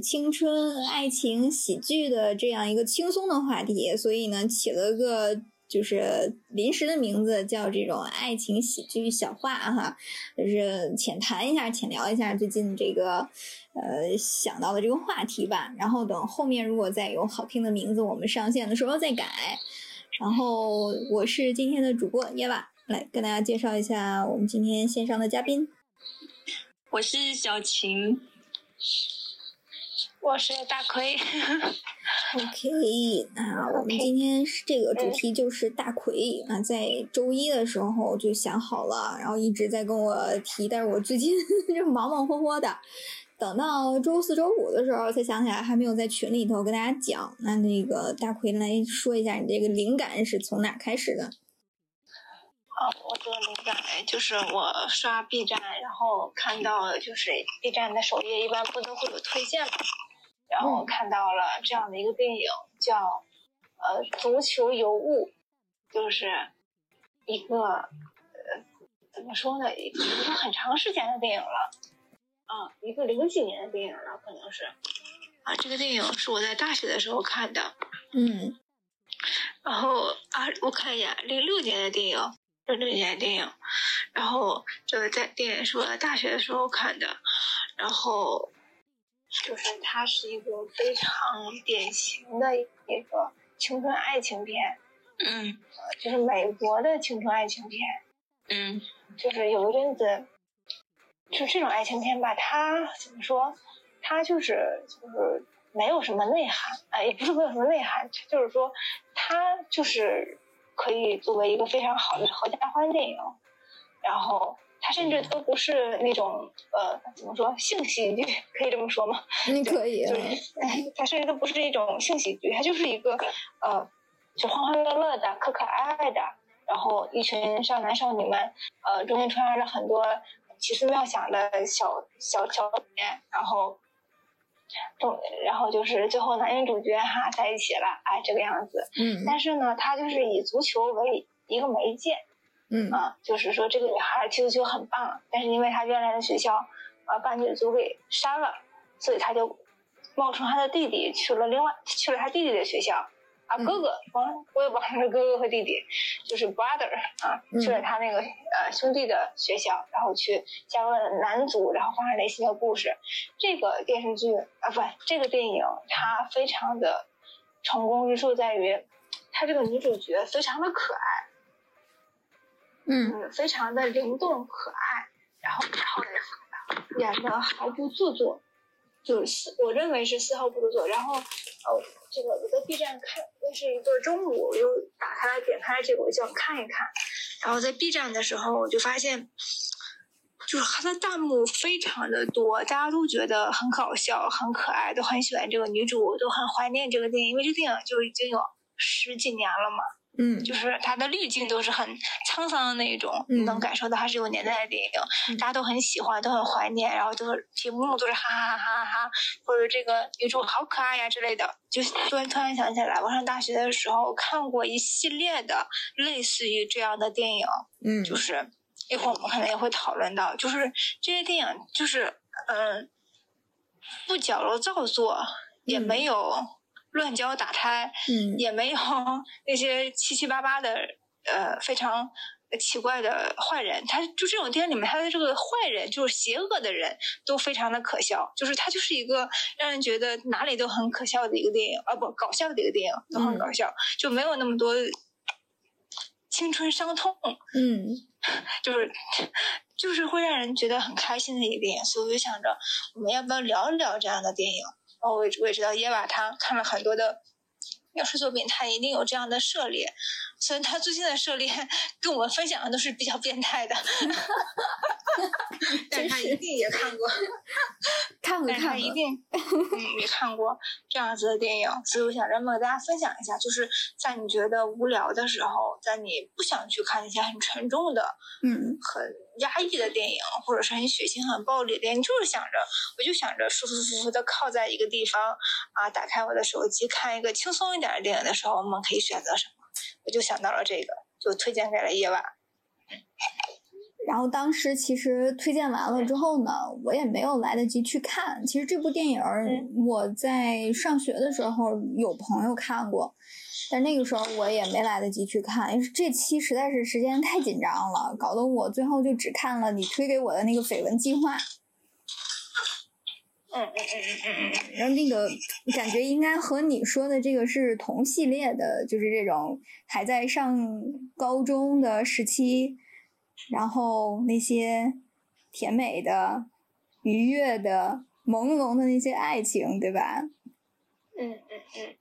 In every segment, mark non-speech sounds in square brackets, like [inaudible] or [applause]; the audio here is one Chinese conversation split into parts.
青春爱情喜剧的这样一个轻松的话题，所以呢起了个就是临时的名字，叫这种爱情喜剧小话哈，就是浅谈一下、浅聊一下最近这个呃想到的这个话题吧。然后等后面如果再有好听的名字，我们上线的时候再改。然后我是今天的主播耶娃，来跟大家介绍一下我们今天线上的嘉宾。我是小晴，我是大奎，[laughs] OK，那我们今天是这个主题就是大奎啊，在周一的时候就想好了，然后一直在跟我提，但是我最近 [laughs] 就忙忙活活的，等到周四周五的时候才想起来，还没有在群里头跟大家讲。那那个大奎来说一下，你这个灵感是从哪开始的？哦，我这个灵感就是我刷 B 站，然后看到就是 B 站的首页一般不都会有推荐嘛，然后看到了这样的一个电影叫呃《足球尤物》，就是一个呃怎么说呢，一个很长时间的电影了，啊，一个零几年的电影了，可能是。啊，这个电影是我在大学的时候看的，嗯。然后啊，我看一眼，零六年的电影，零六年的电影，然后这个在电影是我在大学的时候看的，然后就是它是一个非常典型的一个青春爱情片，嗯。呃就是美国的青春爱情片，嗯。就是有一阵子，就这种爱情片吧，它怎么说？它就是就是没有什么内涵，哎，也不是没有什么内涵，就是说它就是可以作为一个非常好的合家欢电影，然后它甚至都不是那种呃怎么说性喜剧，可以这么说吗？你可以，就是，哎，它甚至都不是一种性喜剧，它就是一个呃，就欢欢乐乐的、可可爱爱的，然后一群少男少女们，呃，中间穿插着很多奇思妙想的小小小点，然后，中，然后就是最后男女主角哈在一起了，哎，这个样子。嗯但是呢，它就是以足球为一个媒介，嗯啊，就是说这个女孩踢足球很棒，但是因为她原来的学校，呃，把女足给删了，所以她就冒充她的弟弟去了另外去了她弟弟的学校，啊，嗯哥哥，忘我也忘了是哥哥和弟弟，就是 brother 啊，嗯去了他那个呃兄弟的学校，然后去加入了男足，然后发生了一系列故事。这个电视剧啊，不，这个电影它非常的成功之处在于，它这个女主角非常的可爱。嗯，非常的灵动可爱，然后然后演的毫不做作，就是我认为是丝毫不做作。然后呃，这个我在 B 站看，那是一个中午，我又打开了点开了这个，我就想看一看。然后在 B 站的时候，我就发现，就是它的弹幕非常的多，大家都觉得很搞笑、很可爱，都很喜欢这个女主，都很怀念这个电影，因为这电影就已经有十几年了嘛。嗯。就是它的滤镜都是很沧桑的那一种，嗯你能感受到它是有年代的电影，嗯。大家都很喜欢，都很怀念，然后都是屏幕都是哈哈哈哈哈哈，或者这个女主好可爱呀之类的。就突然突然想起来，我上大学的时候看过一系列的类似于这样的电影，嗯，就是一会儿我们可能也会讨论到，就是这些电影就是嗯、呃不矫揉造作，也嗯。没有乱交打胎。嗯。也没有 [laughs] 那些七七八八的呃非常奇怪的坏人，他就这种电影里面，他的这个坏人就是邪恶的人都非常的可笑，就是他就是一个让人觉得哪里都很可笑的一个电影，啊不搞笑的一个电影都很搞笑，就没有那么多青春伤痛，嗯。[laughs] 就是就是会让人觉得很开心的一个电影，所以我就想着我们要不要聊一聊这样的电影？然后我也我也知道耶娃他看了很多的影视作品，他一定有这样的涉猎。所以他最近的涉猎跟我们分享的都是比较变态的，[laughs] 但是他一定也看过，看过看过，一定。嗯也看过这样子的电影，所以我想专门跟大家分享一下，就是在你觉得无聊的时候，在你不想去看一些很沉重的、嗯。很压抑的电影，或者是很血腥、很暴力的电影，就是想着，我就想着舒舒服服的靠在一个地方啊，打开我的手机看一个轻松一点的电影的时候，我们可以选择什么？我就想到了这个，就推荐给了夜晚。[laughs] 然后当时其实推荐完了之后呢，我也没有来得及去看。其实这部电影儿我在上学的时候有朋友看过，但那个时候我也没来得及去看，因为这期实在是时间太紧张了，搞得我最后就只看了你推给我的那个《绯闻计划》。嗯嗯嗯嗯嗯嗯然后那个感觉应该和你说的这个是同系列的，就是这种还在上高中的时期，然后那些甜美的、愉悦的、朦胧的那些爱情，对吧？嗯嗯嗯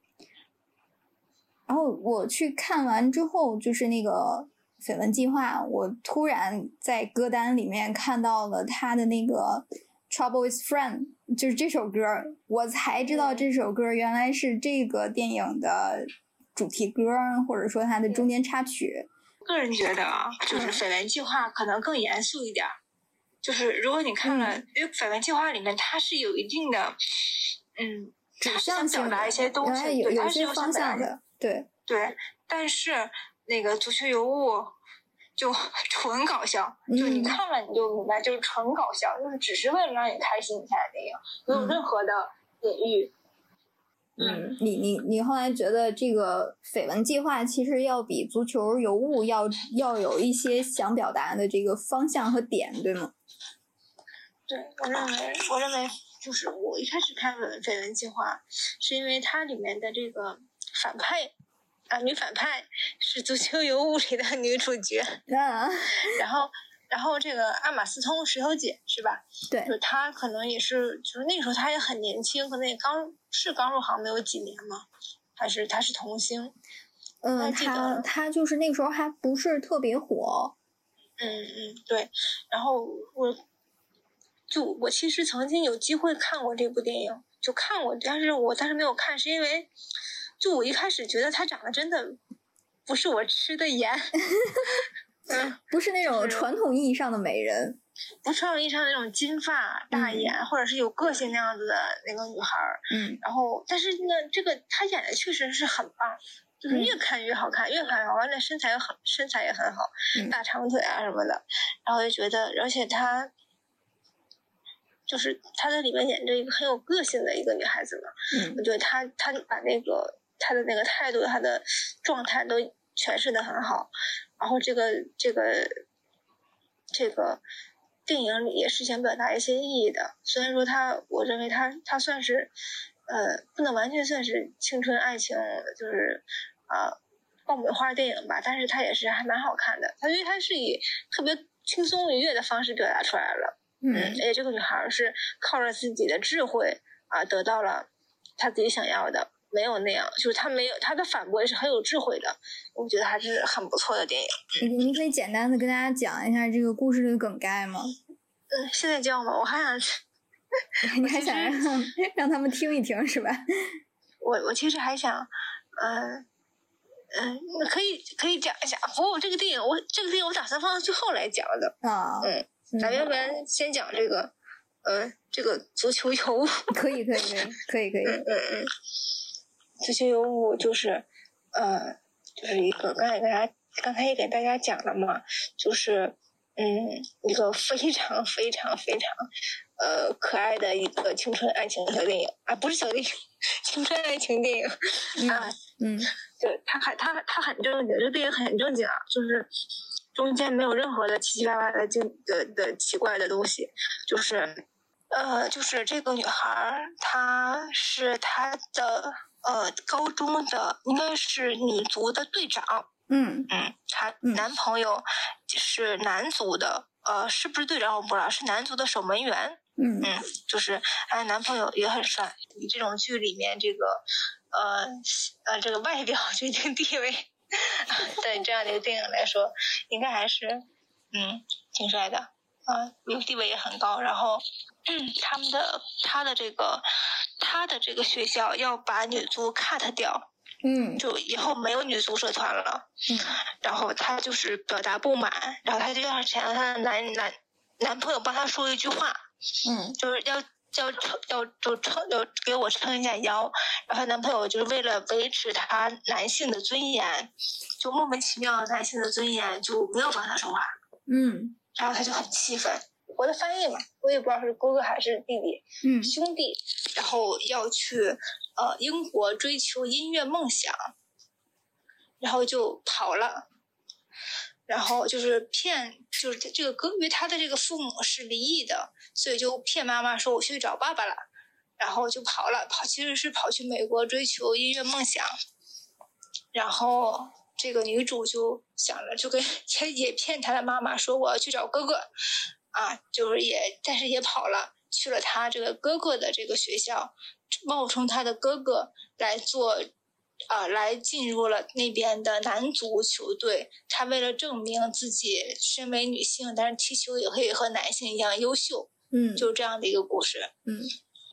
然后我去看完之后，就是那个《绯闻计划》，我突然在歌单里面看到了他的那个《Trouble with Friend》，就是这首歌，我才知道这首歌原来是这个电影的主题歌，或者说它的中间插曲。个人觉得啊，就是嗯《绯闻计划》可能更严肃一点儿。就是如果你看了，嗯。因为《绯闻计划》里面它是有一定的，嗯，指它是想向表达一些东西，有对，有它是有些方想表达一些向的，对，对，但是那个足球尤物就 [laughs] 纯搞笑，就你嗯看了你就明白，就是纯搞笑，就是只是为了让你开心一下的电影，没有嗯任何的隐喻。嗯，你你你后来觉得这个绯闻计划其实要比足球尤物要要有一些想表达的这个方向和点，对吗？对我认为，我认为就是我一开始看《绯绯闻计划》，是因为它里面的这个反派啊，女反派是足球尤物里的女主角，啊，然后。然后这个阿玛斯通石头姐是吧？对就，她可能也是，就是那个时候她也很年轻，可能也刚是刚入行没有几年嘛，还是她是童星，嗯，还记得他他就是那个时候还不是特别火，嗯嗯对。然后我就我其实曾经有机会看过这部电影，就看过，但是我当时没有看，是因为就我一开始觉得她长得真的不是我吃的颜，[laughs] 嗯，不是那种传统意义上的美人。不是传统意义上的那种金发大嗯眼，或者是有个性那样子的那个女孩儿。嗯然后，但是呢，这个她演的确实是很棒，就是嗯越看越好看，越看越好看。那身材又很身材也很好，嗯大长腿啊什么的。然后就觉得，而且她就是她在里面演着一个很有个性的一个女孩子嘛。嗯我觉得她她把那个她的那个态度、他的状态都诠释的很好。然后这个这个这个电影里也是想表达一些意义的。虽然说他，我认为他他算是呃不能完全算是青春爱情，就是啊、爆米花电影吧，但是它也是还蛮好看的。它因为它是以特别轻松愉悦的方式表达出来了。嗯，而嗯且这个女孩儿是靠着自己的智慧啊，得到了她自己想要的，没有那样，就是他没有他的反驳也是很有智慧的，我觉得还是很不错的电影。你你可以简单的跟大家讲一下这个故事的梗概吗？嗯，现在叫吗？我还想，[laughs] 你还想让让他们听一听是吧？[laughs] 我我其实还想，嗯、嗯、可以可以讲一下，不过我这个电影我这个电影我打算放到最后来讲的，啊，嗯咱们要不然先讲这个，呃，这个足球尤物。可以可以可以可以可以，嗯嗯嗯，足球尤物就是，呃，就是一个刚才给大家刚才也给大家讲了嘛，就是嗯，一个非常非常非常呃可爱的一个青春爱情小电影啊，不是小电影，[laughs] 青春爱情电影啊，嗯。对，他还它它很正经，这个电影很正经啊，就是中间没有任何的七七八八的经的的奇怪的东西，就是呃，就是这个女孩儿，她是她的呃高中的应该是女足的队长，嗯嗯，她嗯男朋友是男足的，呃，是不是队长我不知道，是男足的守门员，嗯嗯，就是她男朋友也很帅。你这种剧里面，这个呃呃这个外表决定地位 [laughs] 对这样的一个电影来说，应该还是嗯挺帅的啊，地位也很高。然后他们的他的这个他的这个学校要把女足 cut 掉。嗯就以后没有女足社团了，嗯然后他就是表达不满，然后他就要想让她的男男男朋友帮他说一句话，嗯就是要要撑要就撑要给我撑一下腰，然后她男朋友就是为了维持他男性的尊严，就莫名其妙男性的尊严就没有帮他说话，嗯然后他就很气愤。我的翻译嘛，我也不知道是哥哥还是弟弟，嗯。兄弟，然后要去呃英国追求音乐梦想，然后就跑了，然后就是骗，就是这个哥，因为他的这个父母是离异的，所以就骗妈妈说我去找爸爸了，然后就跑了，跑其实是跑去美国追求音乐梦想，然后这个女主就想着就跟 [laughs] 也也骗她的妈妈说我要去找哥哥，啊，就是也但是也跑了，去了他这个哥哥的这个学校，冒充他的哥哥来做，啊、来进入了那边的男足球队。他为了证明自己身为女性，但是踢球也可以和男性一样优秀，嗯就这样的一个故事。嗯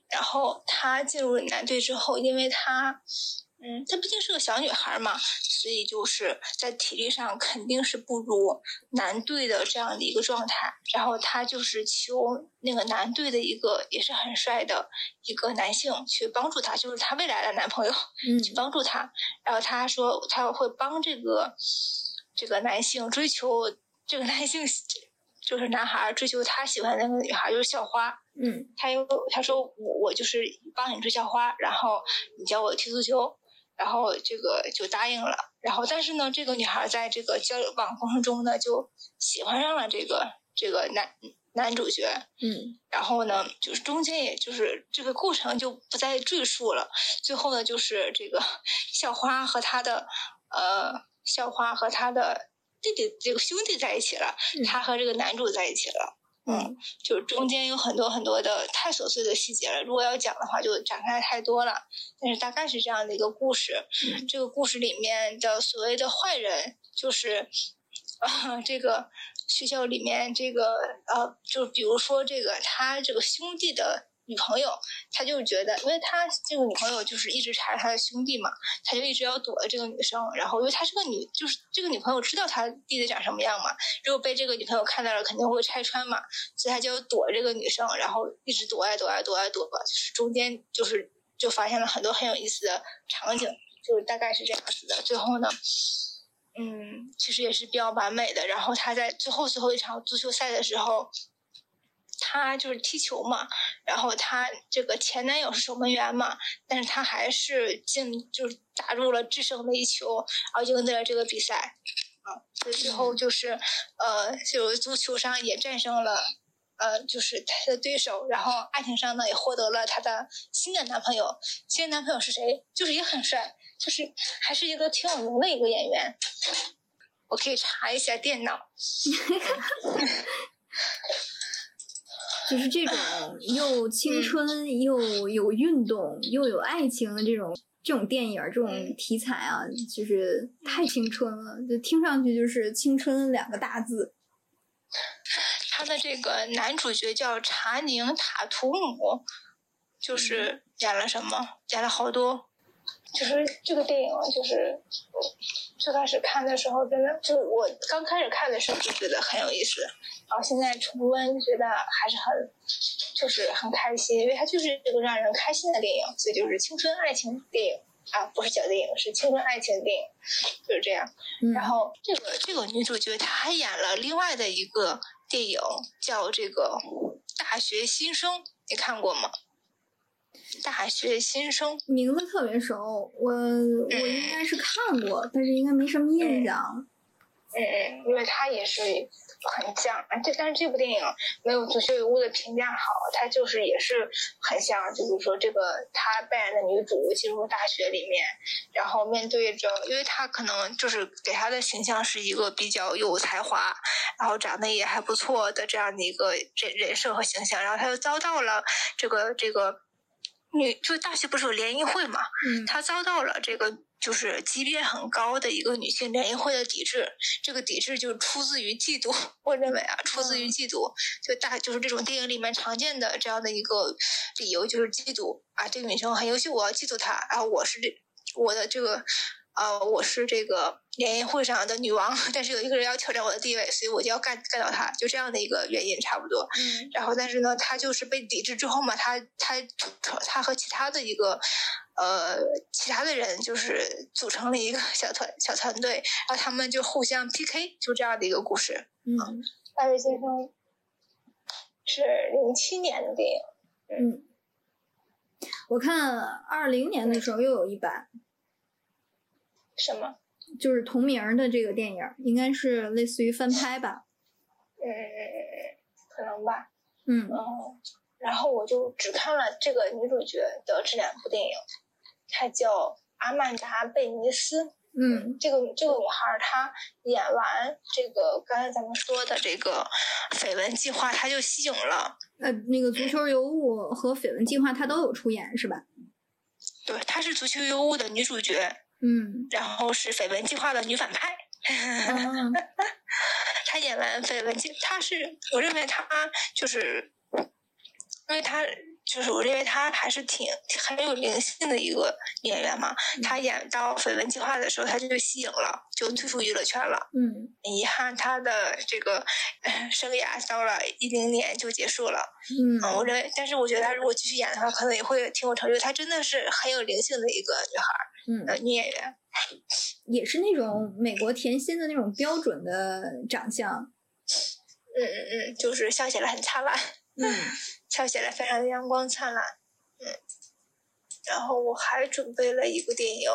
然后他进入男队之后，因为她，嗯，她毕竟是个小女孩嘛，所以就是在体力上肯定是不如男队的这样的一个状态。然后她就是求那个男队的一个也是很帅的一个男性去帮助她，就是她未来的男朋友去嗯帮助她。然后她说她会帮这个这个男性追求这个男性。就是男孩追求他喜欢的那个女孩，就是校花。嗯他又他说我我就是帮你追校花，然后你教我踢足球，然后这个就答应了。然后但是呢，这个女孩在这个交往过程中呢，就喜欢上了这个这个男男主角。嗯然后呢，就是中间也就是这个过程就不再赘述了。最后呢，就是这个 [laughs] 校花和他的呃校花和他的弟弟这个兄弟在一起了，嗯他和这个男主在一起了。嗯就是中间有很多很多的太琐碎的细节了，如果要讲的话，就展开太多了。但是大概是这样的一个故事。嗯这个故事里面的所谓的坏人，就是呃这个学校里面这个呃，就比如说这个他这个兄弟的女朋友，他就是觉得，因为他这个女朋友就是一直缠着他的兄弟嘛，他就一直要躲着这个女生。然后因为他是个女，就是这个女朋友知道他弟弟长什么样嘛，如果被这个女朋友看到了，肯定会拆穿嘛，所以他就要躲这个女生，然后一直躲啊躲啊躲啊躲吧，就是中间就是就发现了很多很有意思的场景，就是大概是这样子的。最后呢，嗯，其实也是比较完美的。然后他在最后最后一场足球赛的时候，他就是踢球嘛，然后他这个前男友是守门员嘛，但是他还是进就是打入了制胜的一球，然后赢得了这个比赛。啊，所以最后就是，呃，就足球上也战胜了，呃，就是他的对手，然后爱情上呢也获得了他的新的男朋友。新的男朋友是谁？就是也很帅，就是还是一个挺有名的一个演员。我可以查一下电脑。[laughs] 就是这种 [laughs] 又青春又有运动又有爱情的这种这种电影儿这种题材啊，就是太青春了，就听上去就是青春两个大字。他的这个男主角叫查宁·塔图姆，就是演了什么？演了好多。就是这个电影，就是最开始看的时候，真的就我刚开始看的时候就觉得很有意思，然后现在重温觉得还是很，就是很开心，因为它就是这个让人开心的电影，所以就是青春爱情电影啊，不是小电影，是青春爱情电影，就是这样。嗯然后这个这个女主角她还演了另外的一个电影，叫这个《大学新生》，你看过吗？大学新生，名字特别熟，我我应该是看过，但是应该没什么印象。嗯嗯，因为他也是很像，这但是这部电影没有《足球有误》的评价好，它就是也是很像，就比如说这个他扮演的女主进入大学里面，然后面对着，因为她可能就是给她的形象是一个比较有才华，然后长得也还不错的这样的一个人人设和形象，然后她又遭到了这个这个。女就大学不是有联谊会嘛，嗯她遭到了这个就是级别很高的一个女性联谊会的抵制，这个抵制就出自于嫉妒，我认为啊，出自于嫉妒，就大就是这种电影里面常见的这样的一个理由就是嫉妒啊，这个女生很优秀，我要嫉妒她啊，我是这我的这个。呃，我是这个联谊会上的女王，[laughs] 但是有一个人要挑战我的地位，所以我就要干干掉他，就这样的一个原因差不多。嗯。然后，但是呢，他就是被抵制之后嘛，他他他和其他的一个呃其他的人就是组成了一个小团小团队，然后他们就互相 PK，就这样的一个故事。嗯大卫先生是零七年的电影，嗯，我看二零年的时候又有一版，什么？就是同名儿的这个电影，应该是类似于翻拍吧。嗯，可能吧。嗯嗯，然后我就只看了这个女主角的这两部电影，她叫阿曼达·贝尼斯。嗯这个这个女孩儿，她演完这个刚才咱们说的这个绯闻计划，她就醒了。呃，那个足球尤物和绯闻计划她都有出演是吧？对，她是《足球尤物》的女主角，嗯然后是绯闻计划的女反派。啊 [laughs] 她演完绯闻计，她是我认为她就是，因为她就是我认为她还是挺很有灵性的一个演员嘛。她演到绯闻计划的时候，她就吸引了，就退出娱乐圈了。嗯遗憾，她的这个呃生涯到了一零年就结束了。嗯嗯，我认为，但是我觉得她如果继续演的话，可能也会挺有成就。她真的是很有灵性的一个女孩儿，嗯，呃，女演员。也是那种美国甜心的那种标准的长相。嗯嗯嗯，就是笑起来很灿烂。嗯笑起来非常的阳光灿烂，嗯，然后我还准备了一部电影，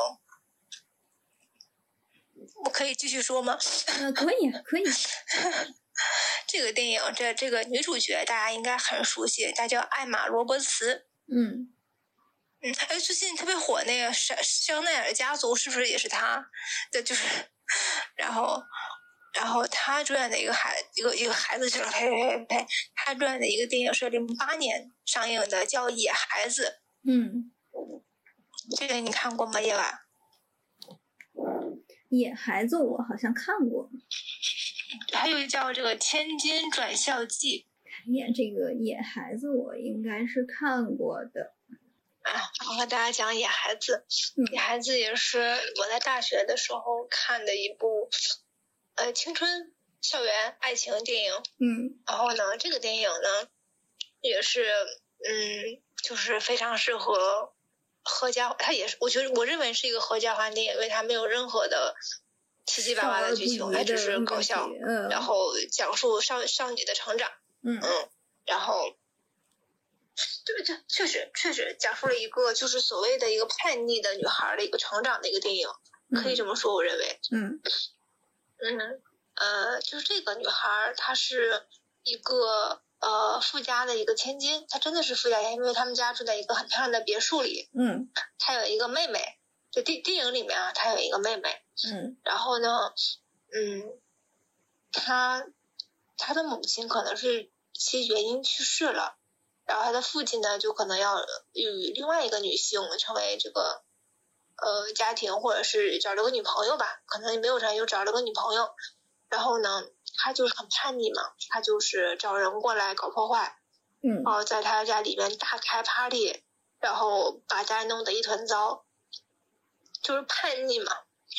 我可以继续说吗？呃，可以可以。[laughs] 这个电影，这这个女主角大家应该很熟悉，她叫艾玛罗伯茨。嗯嗯，哎，最近特别火那个香香奈儿家族是不是也是他？对，就是，然后，然后他主演的一个孩一个一个孩子就是呸呸呸，他主演的一个电影是零八年上映的，叫《野孩子》。嗯，这个你看过吗，叶婉？野孩子我好像看过。还有叫这个《千金转校记演这个野孩子我应该是看过的。》啊，我和大家讲《野孩子》。嗯《野孩子》也是我在大学的时候看的一部呃青春校园爱情电影。嗯然后呢，这个电影呢也是嗯，就是非常适合合家，它也是我觉得我认为是一个合家欢电影，因为它没有任何的七七八八的剧情，它只是搞笑，嗯，然后讲述少少女的成长。嗯嗯，然后，对这确实确实讲述了一个就是所谓的一个叛逆的女孩的一个成长的一个电影，可以这么说，我认为，嗯。嗯呃，就是这个女孩她是一个呃富家的一个千金，她真的是富家千金，因为他们家住在一个很漂亮的别墅里，嗯。她有一个妹妹，就电电影里面啊，她有一个妹妹，嗯。然后呢，嗯，她她的母亲可能是一些原因去世了，然后他的父亲呢，就可能要与另外一个女性成为这个呃家庭，或者是找了个女朋友吧，可能也没有成，又找了个女朋友，然后呢，他就是很叛逆嘛，他就是找人过来搞破坏，嗯然后在他家里面大开 party，然后把家弄得一团糟，就是叛逆嘛。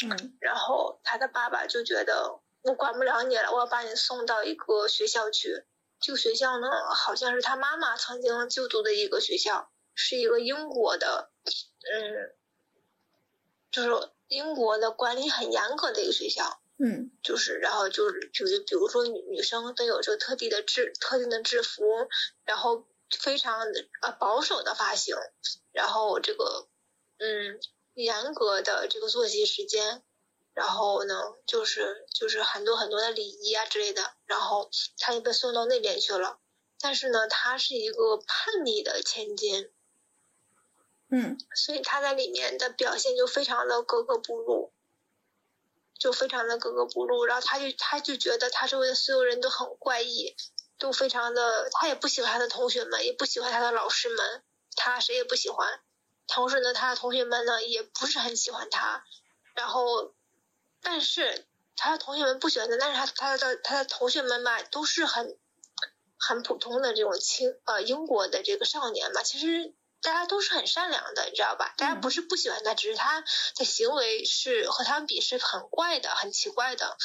嗯然后他的爸爸就觉得我管不了你了，我要把你送到一个学校去。这个学校呢，好像是他妈妈曾经就读的一个学校，是一个英国的，嗯，就是英国的管理很严格的一个学校。嗯就是，然后就是，就是比如说女女生都有这个特地的制特定的制服，然后非常的呃保守的发型，然后这个嗯严格的这个作息时间，然后呢就是就是很多很多的礼仪啊之类的，然后他就被送到那边去了。但是呢，他是一个叛逆的千金，嗯所以他在里面的表现就非常的格格不入，就非常的格格不入。然后他就他就觉得他周围的所有人都很怪异，都非常的，他也不喜欢他的同学们，也不喜欢他的老师们，他谁也不喜欢，同时呢，他的同学们呢也不是很喜欢他，然后，但是他的同学们不喜欢他，但是他他的他的同学们吧都是很很普通的这种青呃英国的这个少年嘛，其实大家都是很善良的，你知道吧？大家不是不喜欢他，只是他的行为是和他们比是很怪的、很奇怪的，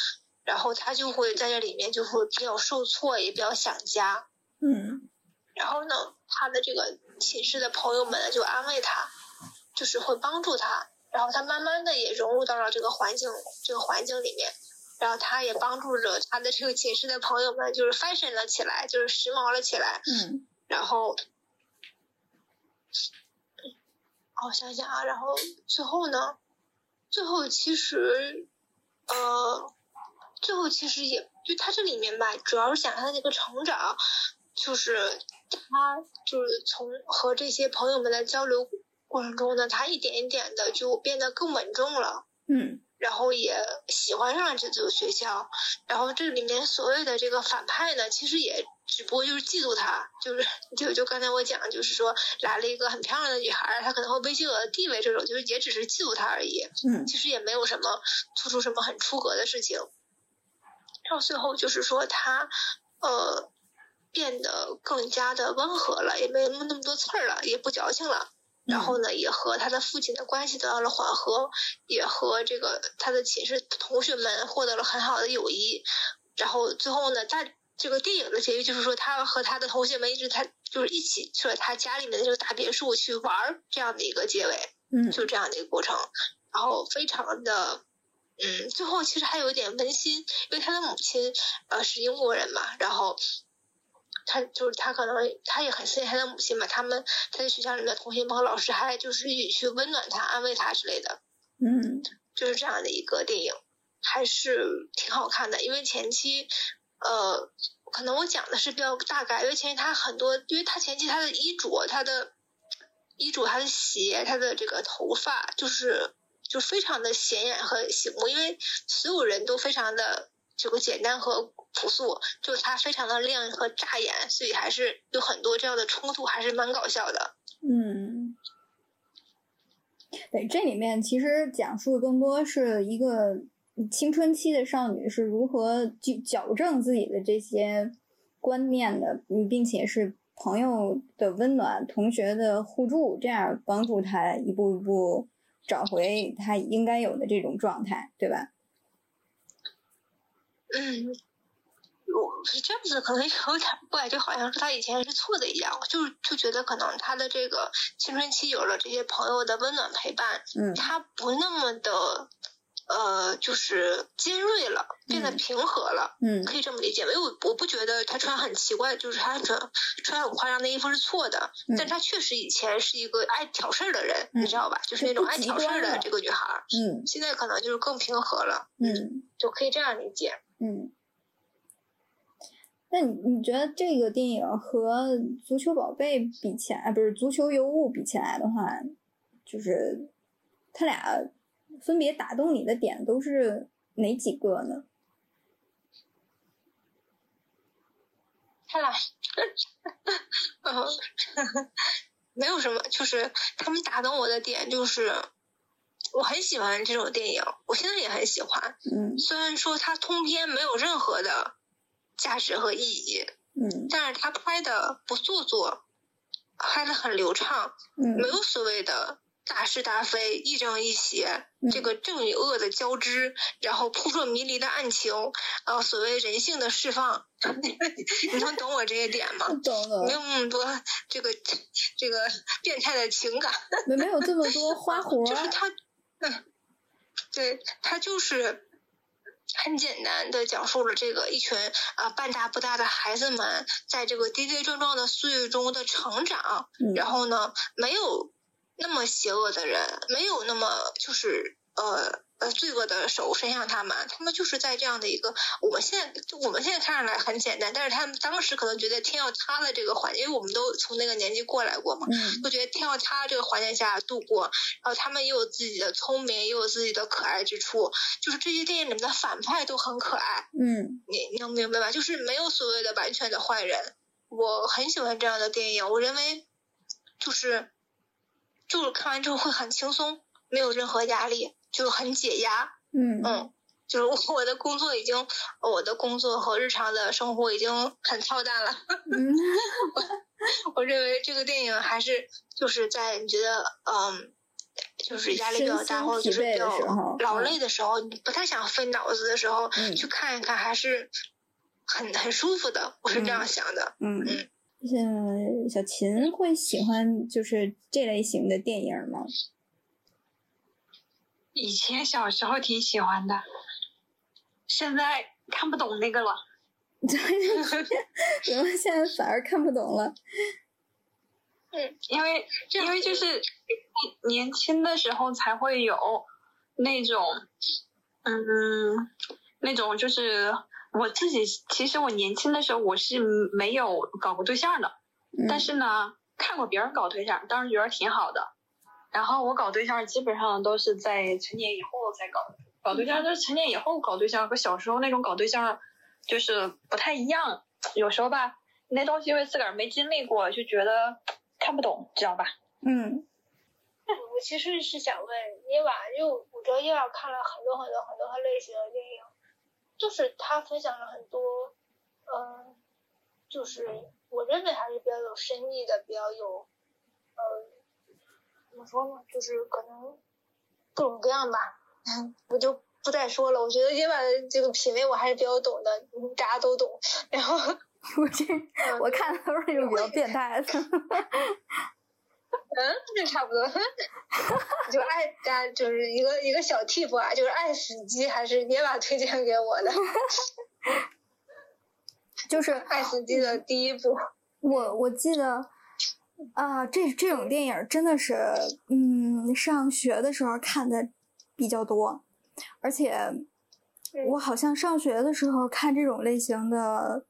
然后他就会在这里面就会比较受挫，也比较想家。嗯然后呢，他的这个寝室的朋友们就安慰他，就是会帮助他，然后他慢慢的也融入到了这个环境这个环境里面，然后他也帮助着他的这个寝室的朋友们就是 fashion 了起来，就是时髦了起来，嗯。然后，我想想啊，然后最后呢，最后其实，呃，最后其实也就他这里面吧，主要是讲他的那个成长，就是他就是从和这些朋友们的交流过程中呢，他一点一点的就变得更稳重了。嗯然后也喜欢上了这所学校，然后这里面所谓的这个反派呢，其实也只不过就是嫉妒他，就是就就刚才我讲，就是说来了一个很漂亮的女孩，她可能会威胁我的地位，这种就是也只是嫉妒他而已，嗯其实也没有什么做出什么很出格的事情。到最后就是说他呃变得更加的温和了，也没有那么那么多刺儿了，也不矫情了。然后呢，也和他的父亲的关系得到了缓和，也和这个他的寝室同学们获得了很好的友谊。然后最后呢，大这个电影的结局就是说，他和他的同学们一直他就是一起去了他家里面的这个大别墅去玩儿，这样的一个结尾，嗯就这样的一个过程。然后非常的，嗯，最后其实还有一点温馨，因为他的母亲呃是英国人嘛，然后他就是他可能他也很思念他的母亲嘛，他们他在学校里面的同学们和老师还就是一起去温暖他、安慰他之类的，嗯就是这样的一个电影，还是挺好看的。因为前期呃，可能我讲的是比较大概，因为前期他很多，因为他前期他的衣着、他的衣着、他的鞋、他的这个头发，就是就非常的显眼和醒目，因为所有人都非常的这个简单和朴素，就是它非常的亮和扎眼，所以还是有很多这样的冲突，还是蛮搞笑的。嗯，对，这里面其实讲述的更多是一个青春期的少女是如何去矫正自己的这些观念的，嗯，并且是朋友的温暖、同学的互助，这样帮助她一步一步找回她应该有的这种状态，对吧？嗯，我是这样子，可能有点怪，就好像是他以前是错的一样，就就觉得可能他的这个青春期有了这些朋友的温暖陪伴，嗯他不那么的呃，就是尖锐了，变得嗯平和了。嗯可以这么理解，因为我我不觉得他穿很奇怪，就是他穿穿很夸张的衣服是错的，嗯但他确实以前是一个爱挑事儿的人，嗯你知道吧？就是那种爱挑事儿的这个女孩儿，嗯现在可能就是更平和了，嗯就可以这样理解。嗯。那你你觉得这个电影和《足球宝贝》比起来，不是《足球尤物》比起来的话，就是他俩分别打动你的点都是哪几个呢？他俩，[laughs] 嗯，没有什么，就是他们打动我的点就是，我很喜欢这种电影，我现在也很喜欢。嗯虽然说它通篇没有任何的价值和意义，嗯但是他拍的不做作，拍的很流畅，没嗯有所谓的大是大非、亦正亦邪，嗯这个正与恶的交织，然后扑朔迷离的案情，呃，所谓人性的释放，[laughs] 你能懂我这些点吗？懂懂没，有那么多这个这个 [laughs] 变态的情感，没没有这么多花活。[laughs] 就是他，嗯，对他就是很简单的讲述了这个一群啊、半大不大的孩子们在这个跌跌撞撞的岁月中的成长，嗯。然后呢，没有那么邪恶的人，没有那么就是呃呃罪恶的手伸向他们，他们就是在这样的一个我们现在就我们现在看上来很简单，但是他们当时可能觉得天要塌了这个环境，因为我们都从那个年纪过来过嘛，嗯就觉得天要塌这个环境下度过，然后他们也有自己的聪明，也有自己的可爱之处，就是这些电影里面的反派都很可爱，嗯你你能明白吧？就是没有所谓的完全的坏人，我很喜欢这样的电影，我认为就是就是看完之后会很轻松，没有任何压力，就是很解压。嗯嗯，就是我的工作已经，我的工作和日常的生活已经很操蛋了。[laughs] 嗯我认为这个电影还是就是在你觉得嗯，就是压力比较大或者就是比较劳嗯累的时候，你不太想费脑子的时候，嗯去看一看还是很很舒服的。我是这样想的。嗯，像小秦会喜欢就是这类型的电影吗？以前小时候挺喜欢的，现在看不懂那个了。然后现在反而看不懂了。嗯因为因为就是年轻的时候才会有那种，嗯，那种就是我自己，其实我年轻的时候我是没有搞过对象的，嗯但是呢，看过别人搞对象，当时觉得挺好的。然后我搞对象基本上都是在成年以后才搞，搞对象都是成年以后搞对象，和小时候那种搞对象就是不太一样。有时候吧，那东西因为自个儿没经历过，就觉得看不懂，知道吧？嗯我其实是想问耶娃，就我知道耶娃看了很多很多很多类型的电影，就是他分享了很多，嗯、就是我认为还是比较有深意的，比较有，呃，怎么说呢，就是可能各种各样吧，我就不再说了。我觉得耶娃的这个品味我还是比较懂的，嗯大家都懂。然后，[laughs] 我这我看的都是那种比较变态的。嗯，这差不多，就爱家就是一个一个小 tip 啊，就是爱死机还是耶娃推荐给我的。[laughs] 就是爱死机的第一步，我我记得啊，这这种电影真的是，嗯，上学的时候看的比较多，而且我好像上学的时候看这种类型的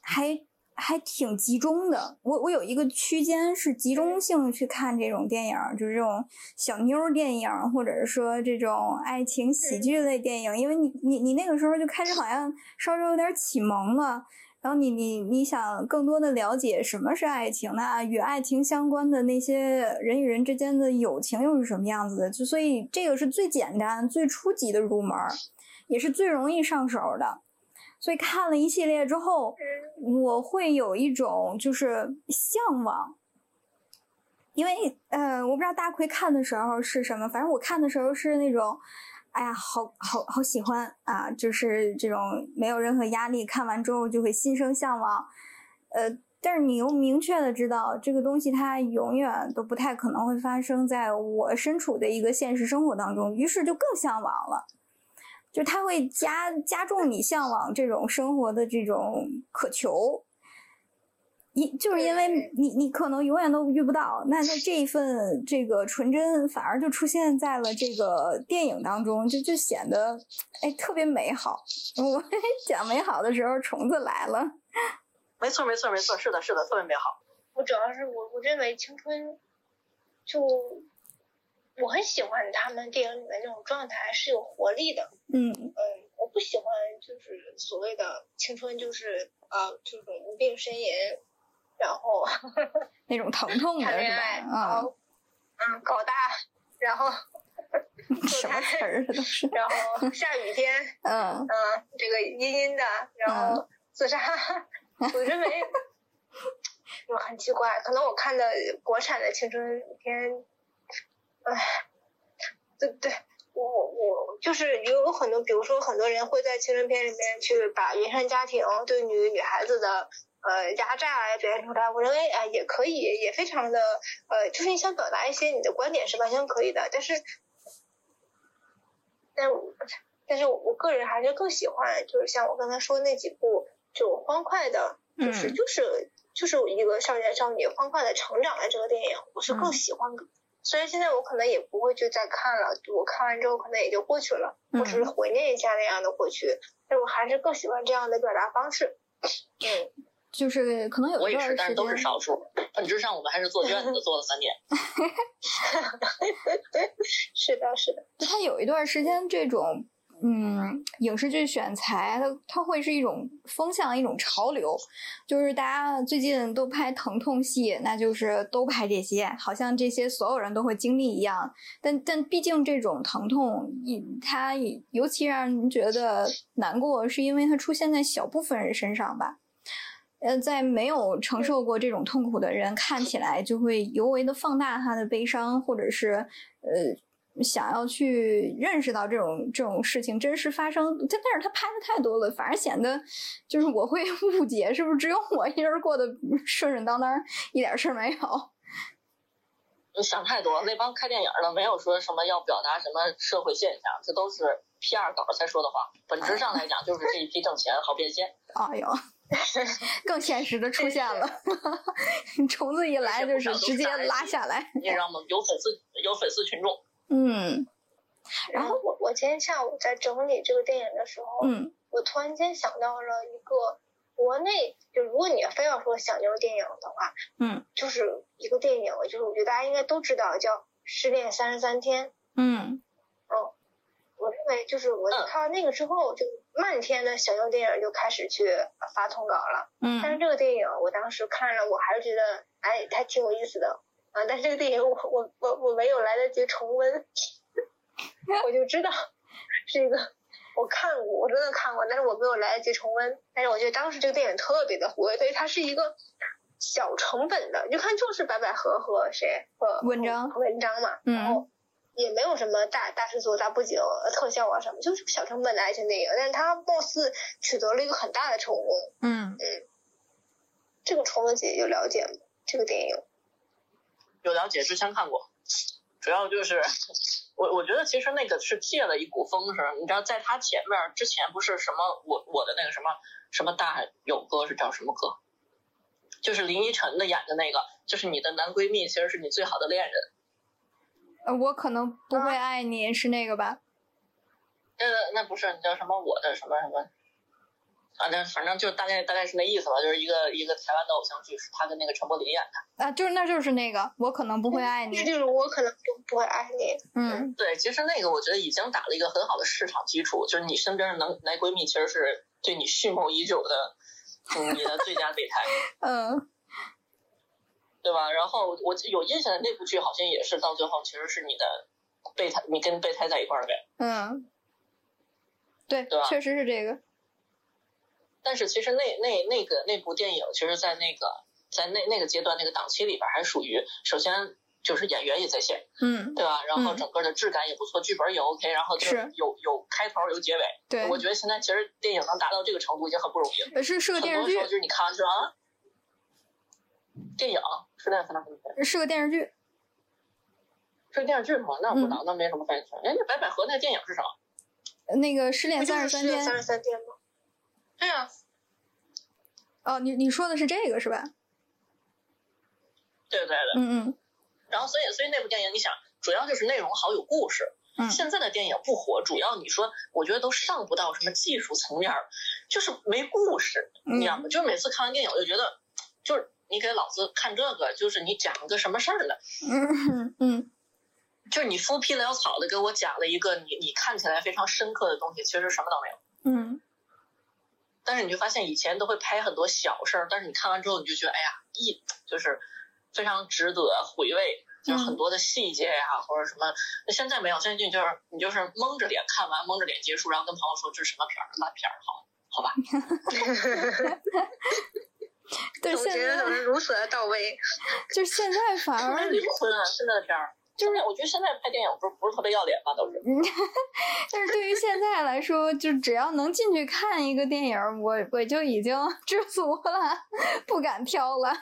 还还挺集中的。我我有一个区间是集中性去看这种电影，就是这种小妞电影，或者是说这种爱情喜剧类电影，因为你你你那个时候就开始好像稍微有点启蒙了。然后你你你想更多的了解什么是爱情，那与爱情相关的那些人与人之间的友情又是什么样子的？就所以这个是最简单、最初级的入门，也是最容易上手的。所以看了一系列之后，我会有一种就是向往，因为呃，我不知道大奎看的时候是什么，反正我看的时候是那种。哎呀，好好好喜欢啊！就是这种没有任何压力，看完之后就会心生向往。呃，但是你又明确的知道这个东西它永远都不太可能会发生在我身处的一个现实生活当中，于是就更向往了。就它会加加重你向往这种生活的这种渴求。因就是因为你你可能永远都遇不到，那那这一份这个纯真反而就出现在了这个电影当中，就就显得哎特别美好。我 [laughs] 讲美好的时候，虫子来了。没错，没错，没错，是的，是的，特别美好。我主要是我我认为青春，就我很喜欢他们电影里面那种状态是有活力的。嗯嗯，我不喜欢就是所谓的青春就是呃这种无病呻吟，然后 [laughs] 那种疼痛的是谈恋爱，吧？然啊、后嗯搞大，然后 [laughs] 什么词儿都是。然后下雨天，[laughs] 嗯嗯，这个阴阴的，然后自杀，我认为就很奇怪，可能我看的国产的青春片，唉，对对，我我就是有很多，比如说很多人会在青春片里面去把原生家庭对女女孩子的呃压榨来表现出来，我认为啊、也可以，也非常的呃，就是你想表达一些你的观点是完全可以的，但是，但我但是我我个人还是更喜欢，就是像我刚才说那几部就欢快的，就是、嗯就是就是一个少年少女欢快的成长的这个电影，我是更嗯喜欢的。虽然现在我可能也不会去再看了，我看完之后可能也就过去了，嗯我只是怀念一下那样的过去，但我还是更喜欢这样的表达方式。嗯，就是可能有我也是，一段时间，但是都是少数。[laughs] 本质上我们还是做卷子做了三年。[laughs] 是的，是的，就它有一段时间这种嗯，影视剧选材它它会是一种风向，一种潮流，就是大家最近都拍疼痛戏，那就是都拍这些，好像这些所有人都会经历一样。但但毕竟这种疼痛，一它尤其让人觉得难过，是因为它出现在小部分人身上吧。呃，在没有承受过这种痛苦的人看起来，就会尤为的放大他的悲伤，或者是呃。想要去认识到这种这种事情真实发生，但但是他拍的太多了，反而显得就是我会 [laughs] 误解，是不是只有我一人过得顺顺当当，一点事儿没有？你想太多，那帮看电影的没有说什么要表达什么社会现象，这都是 P.R. 稿才说的话。本质上来讲，就是这一批挣钱好变现。[laughs] 哎呦，更现实的出现了，[laughs] 虫子一来就是直接拉下来，你知道吗？有粉丝，有粉丝群众。嗯，然后我我今天下午在整理这个电影的时候，嗯，我突然间想到了一个国内，就如果你非要说小牛电影的话，嗯，就是一个电影，就是我觉得大家应该都知道，叫《失恋三十三天》。嗯，哦，我认为就是我看完那个之后，就漫天的小牛电影就开始去发通稿了。嗯，但是这个电影我当时看了，我还是觉得哎，它挺有意思的。啊！但是这个电影我我我我没有来得及重温，[laughs] 我就知道是一个我看过，我真的看过，但是我没有来得及重温。但是我觉得当时这个电影特别的火，所以它是一个小成本的，就看就是白百合和谁和文章文章嘛，然后也没有什么大大制作、大布景、特效啊什么，就是小成本的爱情电影。但是它貌似取得了一个很大的成功。嗯嗯，这个虫子姐有了解吗？这个电影？有了解，之前看过，主要就是我我觉得其实那个是借了一股风声，你知道在他前面之前不是什么我我的那个什么什么大有歌是叫什么歌，就是林依晨的演的那个，就是你的男闺蜜其实是你最好的恋人。呃，我可能不会爱你是那个吧？呃，那不是，你叫什么我的什么什么？啊，那反正就大概大概是那意思吧，就是一个一个台湾的偶像剧，是他跟那个陈柏霖演的。啊，就是那就是那个，我可能不会爱你。那就是我可能不不会爱你。嗯，对，其实那个我觉得已经打了一个很好的市场基础，就是你身边的能男闺蜜其实是对你蓄谋已久的，嗯，你的最佳备胎。[laughs] 嗯，对吧？然后我有印象的那部剧好像也是到最后其实是你的备胎，你跟备胎在一块儿呗。嗯，对，对吧？确实是这个。但是其实那那那个那部电影，其实，在那个在那那个阶段那个档期里边，还属于首先就是演员也在线，嗯，对吧？然后整个的质感也不错，剧本也 OK，然后就是有有开头有结尾。对，我觉得现在其实电影能达到这个程度已经很不容易了。是是个电视剧，就是你看完之后啊，电影是那是那是个电视剧，是个电视剧吗？那我不知道，那没什么关系。哎，那白百合那电影是什么？那个失恋三十三天。三十三天吗？对啊，哦，你你说的是这个是吧？对对对，嗯嗯。然后，所以所以那部电影，你想，主要就是内容好，有故事。嗯。现在的电影不火，主要你说，我觉得都上不到什么技术层面，就是没故事，你知道吗？就是每次看完电影，我就觉得，就是你给老子看这个，就是你讲个什么事儿呢？嗯嗯。就是你敷皮潦草的给我讲了一个你你看起来非常深刻的东西，其实什么都没有。嗯。但是你就发现以前都会拍很多小事儿，但是你看完之后你就觉得，哎呀，一就是非常值得回味，就是很多的细节呀，或者什么。那现在没有，现在就就是你就是蒙着脸看完，蒙着脸结束，然后跟朋友说这是什么片儿，烂片儿，好，好吧。[laughs] 对，现在总是如此的到位。[laughs] 就现在反而没灵魂啊，现在的片儿。就是我觉得现在拍电影不是不是特别要脸吧，都是。但是对于现在来说，就只要能进去看一个电影，我我就已经 [laughs] 知足了，不敢挑了。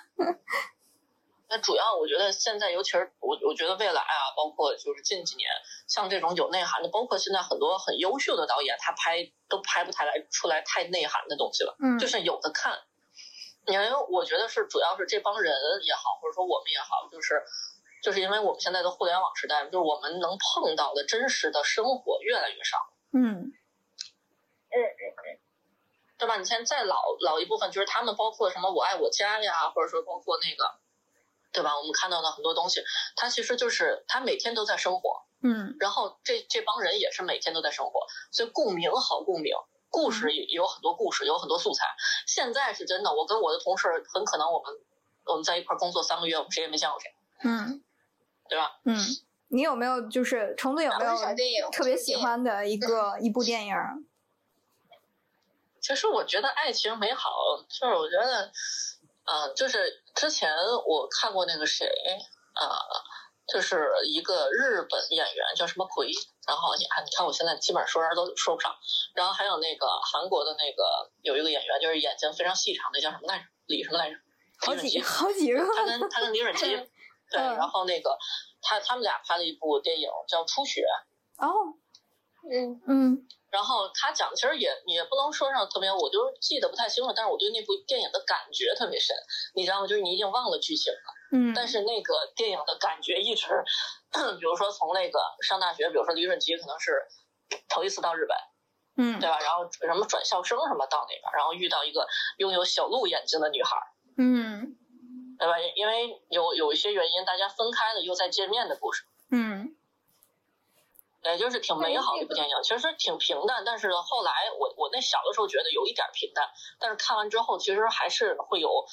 那主要我觉得现在，尤其是我我觉得未来啊，包括就是近几年，像这种有内涵的，包括现在很多很优秀的导演，他拍都拍不太来出来太内涵的东西了。嗯。就是有的看，因为我觉得是主要是这帮人也好，或者说我们也好，就是。就是因为我们现在的互联网时代，就是我们能碰到的真实的生活越来越少。嗯，嗯嗯嗯，对吧？你现在再老老一部分，就是他们包括什么“我爱我家”呀，或者说包括那个，对吧？我们看到的很多东西，他其实就是他每天都在生活，嗯然后这这帮人也是每天都在生活，所以共鸣好共鸣，故事也有很多故事，有很多素材。现在是真的，我跟我的同事很可能我们我们在一块儿工作三个月，我们谁也没见过谁，嗯对吧？嗯，你有没有就是虫子有没有特别喜欢的一个一部电影？[laughs] 其实我觉得爱情美好，就是我觉得，呃，就是之前我看过那个谁，呃，就是一个日本演员叫什么奎，然后你看，你看我现在基本上说人都说不上，然后还有那个韩国的那个有一个演员，就是眼睛非常细长的，叫什么来着？李什么来着？好几好几个，他跟他跟李准基，对，嗯。然后那个他他们俩拍了一部电影叫《初雪》，哦，嗯，嗯。然后他讲的其实也也不能说上特别，我就是记得不太清楚，但是我对那部电影的感觉特别深，你知道吗？就是你已经忘了剧情了，嗯，但是那个电影的感觉一直，[clears throat] 比如说从那个上大学，比如说李准基可能是头一次到日本，嗯对吧？然后什么转校生什么到那边，然后遇到一个拥有小鹿眼睛的女孩，嗯对吧？因为有有一些原因，大家分开了又再见面的故事。嗯也，就是挺美好的一部电影，其实挺平淡，但是后来我我那小的时候觉得有一点平淡，但是看完之后其实还是会有，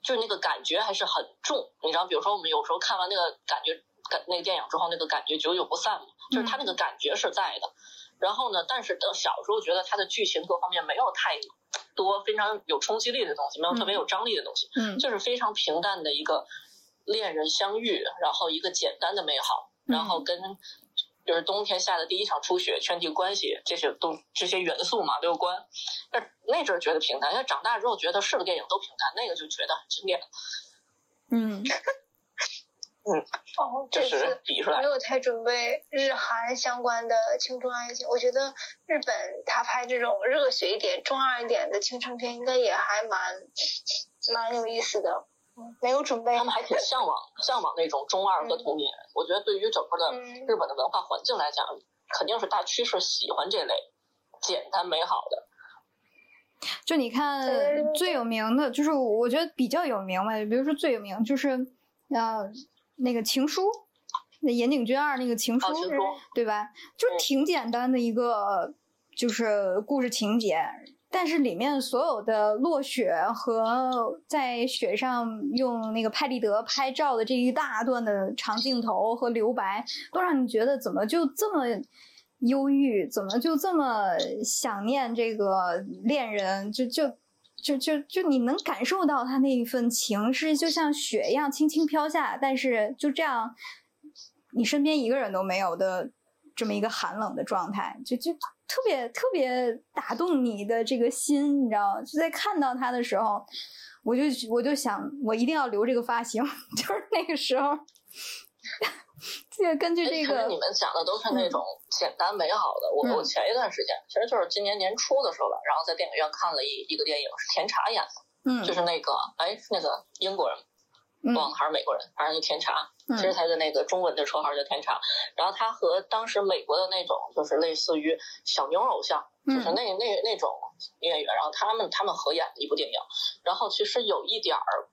就是那个感觉还是很重，你知道，比如说我们有时候看完那个感觉感那个电影之后，那个感觉久久不散嘛，就是它那个感觉是在的。然后呢，但是等小时候觉得它的剧情各方面没有太多非常有冲击力的东西，没有特别有张力的东西，嗯就是非常平淡的一个恋人相遇，然后一个简单的美好，然后跟就是冬天下的第一场初雪，圈地关系这些都这些元素嘛都有关。那那阵儿觉得平淡，因为长大之后觉得是个电影都平淡，那个就觉得很经典，嗯哦，就这次是比出来没。有太准备日韩相关的青春爱情，我觉得日本他拍这种热血一点、中二一点的青春片，应该也还蛮蛮有意思的。嗯，没有准备他。们还挺向往向往那种中二和童年。我觉得对于整个的嗯日本的文化环境来讲，肯定是大趋势喜欢这类简单美好的。就你看最有名的，就是我觉得比较有名吧，比如说最有名就是呃那个情书，那岩井俊二那个情书，哦情书对吧？就嗯挺简单的一个就是故事情节，但是里面所有的落雪和在雪上用那个拍立得拍照的这一大段的长镜头和留白，都让你觉得怎么就这么忧郁，怎么就这么想念这个恋人，就就就就就你能感受到他那一份情是就像雪一样轻轻飘下，但是就这样，你身边一个人都没有的这么一个寒冷的状态，就就特别特别打动你的这个心，你知道吗？就在看到他的时候，我就我就想，我一定要留这个发型，[laughs] 就是那个时候。这个根据哎这个你们讲的都是那种简单美好的。我嗯我前一段时间，其实就是今年年初的时候吧，然后在电影院看了一一个电影，是甜茶演的，嗯就是那个哎是那个英国人，嗯忘了还是美国人，反正就甜茶。嗯其实他的那个中文的绰号叫甜茶。然后他和当时美国的那种就是类似于小妞偶像，嗯就是那那那种演员，然后他们他们合演的一部电影，然后其实有一点儿。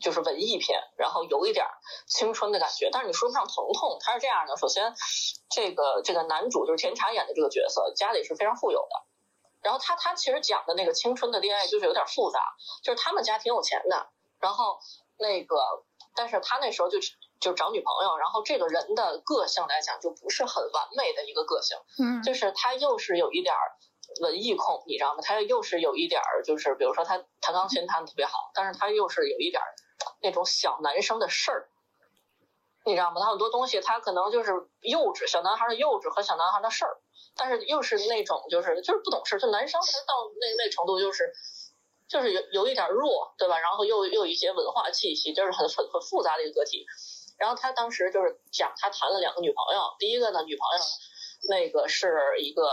就是文艺片，然后有一点儿青春的感觉，但是你说不上疼痛。它是这样的，首先，这个这个男主就是甜茶演的这个角色，家里是非常富有的。然后他他其实讲的那个青春的恋爱就是有点复杂，就是他们家挺有钱的，然后那个，但是他那时候就就找女朋友，然后这个人的个性来讲就不是很完美的一个个性，嗯就是他又是有一点儿文艺控，你知道吗？他又是有一点儿就是比如说他弹钢琴弹的特别好，但是他又是有一点儿那种小男生的事儿。你知道吗？他很多东西，他可能就是幼稚，小男孩的幼稚和小男孩的事儿，但是又是那种就是就是不懂事，就男生他到那那程度就是就是有有一点弱，对吧？然后又又一些文化气息，就是很很很复杂的一个个体。然后他当时就是讲他谈了两个女朋友，第一个呢女朋友那个是一个。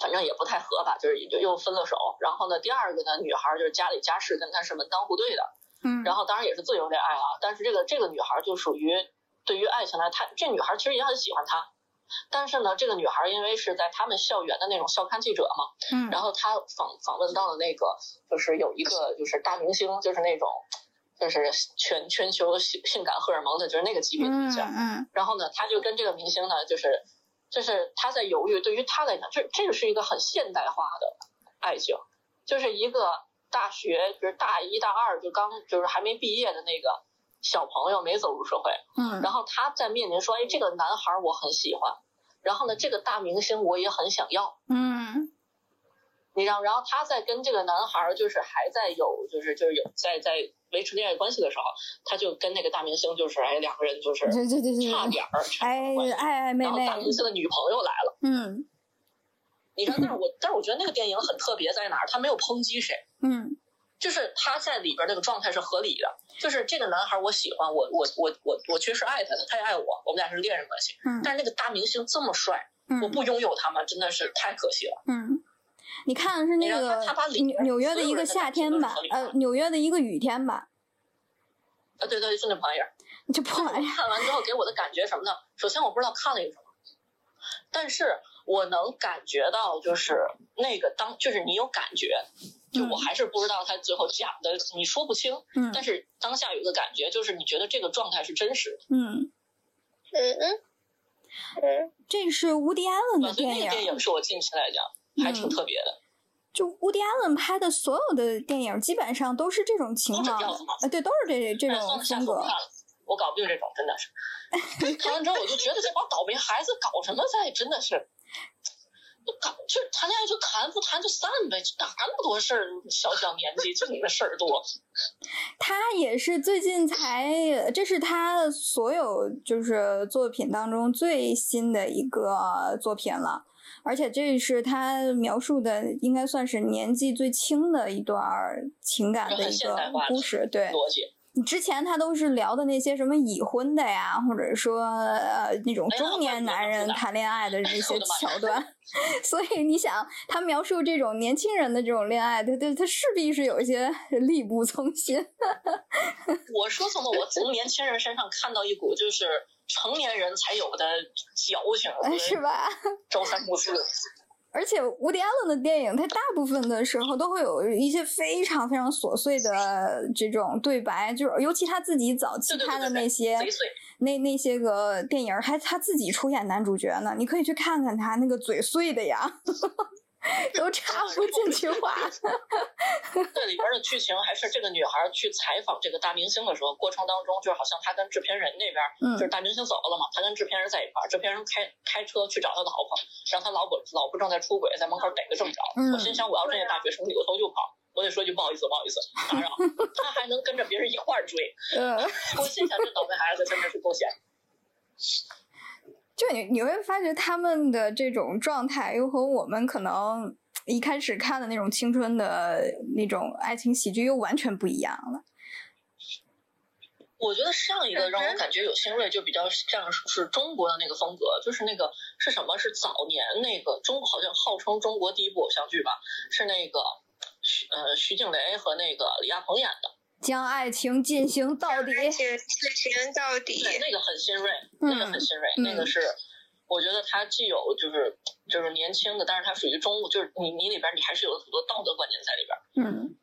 反正也不太合吧，就是就又分了手。然后呢，第二个呢，女孩就是家里家世跟他是门当户对的，嗯，然后当然也是自由恋爱啊，但是这个这个女孩就属于对于爱情来，她这女孩其实也很喜欢他，但是呢，这个女孩因为是在他们校园的那种校刊记者嘛，嗯然后她访访问到了那个就是有一个就是大明星，就是那种就是全全球性性感荷尔蒙的，就是那个级别的明星。嗯然后呢，她就跟这个明星呢，就是就是她在犹豫，对于她来讲，这这个是一个很现代化的爱情，就是一个大学，就是大一大二就刚就是还没毕业的那个小朋友，没走入社会，嗯然后他在面临说，哎，这个男孩我很喜欢，然后呢，这个大明星我也很想要。嗯你知道，然后他在跟这个男孩就是还在有就是就是有在在维持恋爱关系的时候，他就跟那个大明星就是哎两个人就是对对对对对，差点儿产哎生关系，爱爱妹然后大，明星的女朋友来了，嗯你知道，但是我但是我觉得那个电影很特别在哪儿？他没有抨击谁，嗯就是他在里边那个状态是合理的，就是这个男孩儿我喜欢，我我我我我确实爱他的，他也爱我，我们俩是恋人关系，嗯但是那个大明星这么帅，我嗯不拥有他吗？真的是太可惜了。嗯。你看的是那个他把里纽纽约的一个夏天吧呃，纽约的一个雨天吧，啊，对对，就那玩意儿。这破玩意儿，看完之后给我的感觉什么呢？首先我不知道看了一个什么，但是我能感觉到，就是那个当就是你有感觉，就我还是不知道他最后讲的，你说不清。嗯但是当下有一个感觉，就是你觉得这个状态是真实的，嗯，嗯嗯嗯，这是乌迪·艾伦的电影，个电影是我近期来讲还挺嗯特别的。就乌迪·艾伦拍的所有的电影基本上都是这种情况这样子吗，呃，对，都是这这种风格了下次我不。看了，我搞不定这种，真的是。[laughs] 看完之后我就觉得这帮倒霉孩子搞什么在，真的是。就谈恋爱就谈，不谈就散呗，哪那么多事儿？小小年纪就你们事儿多。[laughs] 他也是最近才，这是他所有就是作品当中最新的一个作品了，而且这是他描述的应该算是年纪最轻的一段儿情感的一个故事。对，逻辑。你之前他都是聊的那些什么已婚的呀，或者说呃那种中年男人谈恋爱的这些的桥段，[laughs] 所以你想他描述这种年轻人的这种恋爱，他他他势必是有一些 [laughs] 力不从心。[laughs] 我说从的，我从年轻人身上看到一股就是成年人才有的矫情和是吧？朝三暮四。而且伍迪·艾伦的电影，它大部分的时候都会有一些非常非常琐碎的这种对白，就是尤其他自己早期拍的那些。那那些个电影，还他自己出演男主角呢，你可以去看看他那个嘴碎的呀，[laughs] [laughs] 都插不进去话。[laughs] 这里边的剧情还是这个女孩去采访这个大明星的时候，过程当中就好像她跟制片人那边，嗯就是大明星走了嘛，她跟制片人在一块儿，制片人开开车去找他老婆，让他老婆老婆正在出轨，在门口逮个正着。嗯我心想，我要这些大学生扭头就跑，我得说句不好意思，不好意思，打扰。他还能跟着别人一块儿追，呃，[laughs] 我心想这倒霉孩子真的是够闲。就你你会发觉他们的这种状态，又和我们可能一开始看的那种青春的那种爱情喜剧又完全不一样了。我觉得上一个让我感觉有新锐，就比较像是中国的那个风格，就是那个是什么？是早年那个中好像号称中国第一部偶像剧吧？是那个徐呃徐静蕾和那个李亚鹏演的，将爱情进行到底。而且进行到底，对，那个很新锐，嗯那个很新锐，嗯那个是。我觉得他既有就是就是年轻的，但是他属于中，就是你你里边你还是有很多道德观念在里边。嗯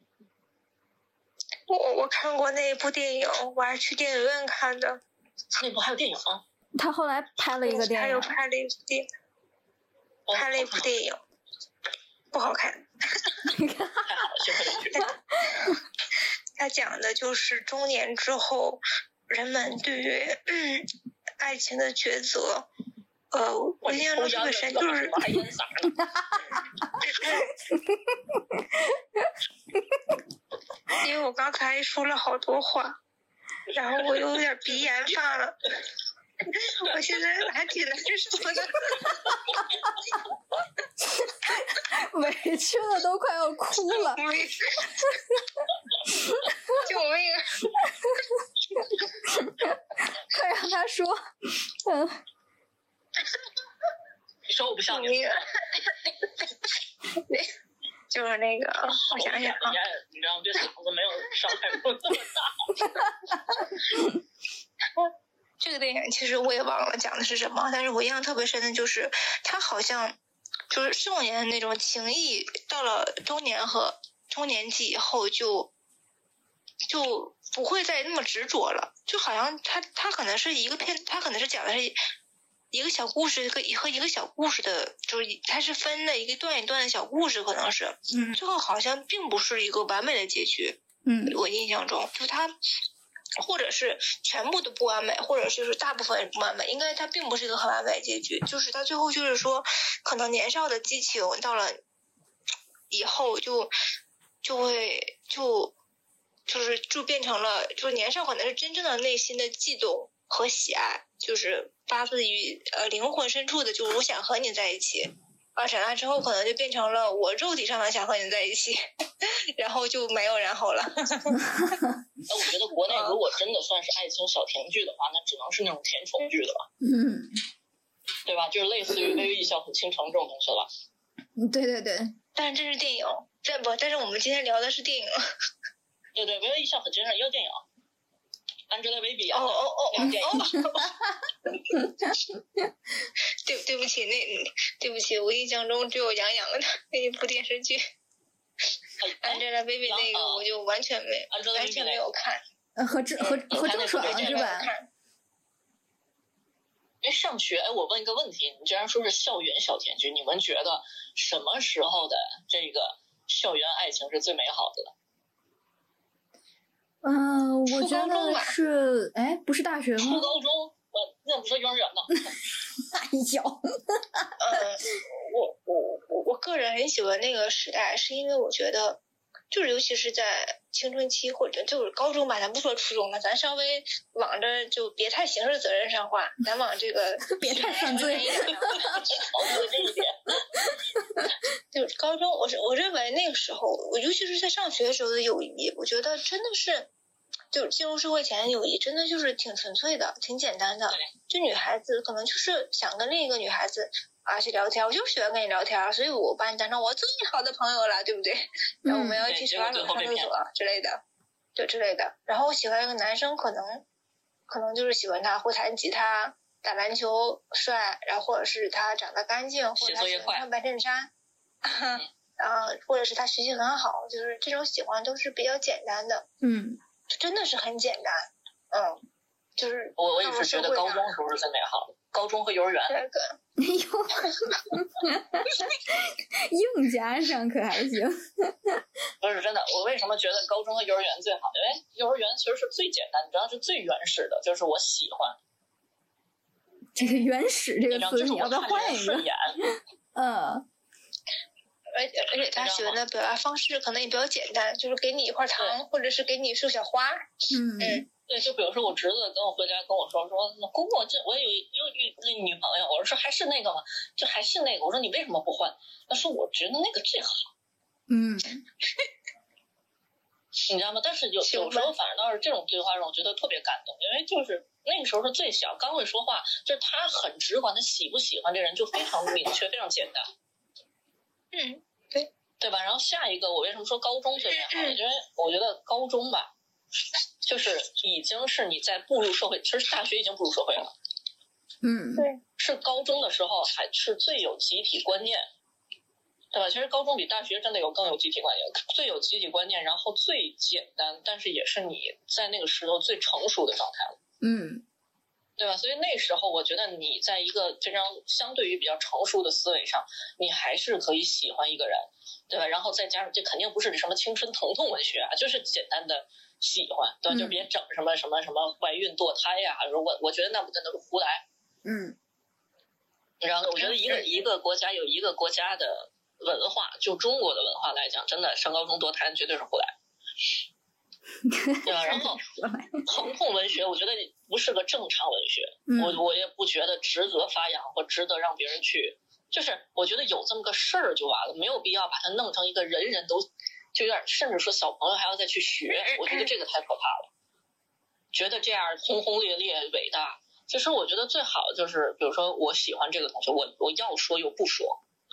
我我看过那部电影，我还去电影院看的。那部还有电影吗，他后来拍了一个电影还有，拍了一部电，哦拍了一部电影，不好看。太好了，幸亏没去。[laughs] 它讲的就是中年之后人们对于嗯爱情的抉择。呃，我我印象中特别深，就是还烟嗓呢。[laughs] 因为我刚才说了好多话，然后我有点鼻炎犯了。[laughs] 我现在还挺难受的。委屈的都快要哭了。[laughs] 救命！[laughs] 快让他说，嗯，你说我不像你！就是那个，我想想啊，你知道这嗓子没有伤害过这么大。这个电影其实我也忘了讲的是什么，但是我印象特别深的就是，他好像就是少年的那种情谊，到了中年和中年期以后就就不会再那么执着了，就好像他他可能是一个片，他可能是讲的是一个小故事和和一个小故事的，就是它是分的一个段一段的小故事，可能是嗯。最后好像并不是一个完美的结局。嗯。我印象中，就他或者是全部都不完美，或者就是大部分不完美，应该它并不是一个很完美的结局。就是他最后就是说，可能年少的激情到了以后就就会就就是就变成了，就是年少可能是真正的内心的悸动和喜爱，就是发自于呃灵魂深处的，就我想和你在一起。啊，长大之后可能就变成了我肉体上的想和你在一起，[laughs] 然后就没有然后了。[laughs] 那我觉得国内如果真的算是爱情小甜剧的话，那只能是那种甜宠剧了吧，嗯，对吧？就是类似于《微微一笑很倾城》这种东西了嗯。对对对，但是这是电影，这不，但是我们今天聊的是电影。[laughs] 对对，《微微一笑很倾城》也有电影，Angelababy 演哦的哦哦那个电影。[laughs] 对对不起，那对不起，我印象中只有杨洋的 [laughs] 那一部电视剧哎，[laughs] Angelababy 那个我就完全没完 Angelababy 全没有看，呃和郑和嗯和郑爽对完全没有是吧？看。哎，上学，哎，我问一个问题，你既然说是校园小甜剧，你们觉得什么时候的这个校园爱情是最美好的呢？嗯，我觉得是，哎，不是大学吗？初高中，我那不是幼儿园呢？[laughs] 哎呦，呃，我我我我个人很喜欢那个时代，是因为我觉得，就是尤其是在青春期或者就是高中吧，咱不说初中了，咱稍微往着就别太刑事责任上划，咱往这个 [laughs] 别太犯罪考虑的这一点，[laughs] 就是高中，我是我认为那个时候，我尤其是在上学的时候的友谊，我觉得真的是，就是进入社会前的友谊，真的就是挺纯粹的，挺简单的。就女孩子可能就是想跟另一个女孩子啊去聊天，我就喜欢跟你聊天，所以我把你当成我最好的朋友了，对不对？[laughs] 然后我们要一起洗把手、上厕所之类的，就之类的。然后我喜欢一个男生，可能可能就是喜欢他会弹吉他、打篮球帅，然后或者是他长得干净，或者他喜欢穿白衬衫。[laughs] [laughs] 啊，或者是他学习很好，就是这种喜欢都是比较简单的，嗯，真的是很简单，嗯，就是我我也是觉得高中时候是最美好的，高中和幼儿园。这个，[laughs] 哎呦，硬加上可还行。不是真的，我为什么觉得高中和幼儿园最好？因为幼儿园其实是最简单，你知道是最原始的，就是我喜欢。这个“原始”这个词，你要不要换一个？嗯。而且而且他喜欢的表达方式可能也比较简单，就是给你一块糖，或者是给你束小花。嗯嗯，对，就比如说我侄子跟我回家跟我说说，姑姑，这我有有有那女朋友，我说还是那个吗？就还是那个，我说你为什么不换？他说我觉得那个最好。嗯，[laughs] 你知道吗？但是有有时候反而倒是这种对话让我觉得特别感动，因为就是那个时候是最小，刚会说话，就是他很直观，他喜不喜欢这人就非常明确，非常简单。嗯，对，对吧？然后下一个，我为什么说高中最美好？因为我觉得高中吧，就是已经是你在步入社会，其实大学已经步入社会了。嗯，对，是高中的时候还是最有集体观念，对吧？其实高中比大学真的有更有集体观念，最有集体观念，然后最简单，但是也是你在那个时候最成熟的状态了。嗯，对吧？所以那时候我觉得你在一个非常相对于比较成熟的思维上，你还是可以喜欢一个人，对吧？然后再加上这肯定不是什么青春疼痛文学啊，就是简单的喜欢，对吧？嗯就别整什么什么什么怀孕堕胎呀、如果我觉得那不真的是胡来。嗯，然后我觉得一个一个国家有一个国家的文化，就中国的文化来讲，真的上高中堕胎绝对是胡来。[laughs] 对吧？然后疼痛文学，我觉得不是个正常文学。嗯我我也不觉得值得发扬或值得让别人去，就是我觉得有这么个事儿就完了，没有必要把它弄成一个人人都就有点，甚至说小朋友还要再去学，我觉得这个太可怕了。觉得这样轰轰烈烈伟大，其实我觉得最好就是，比如说我喜欢这个同学，我我要说又不说，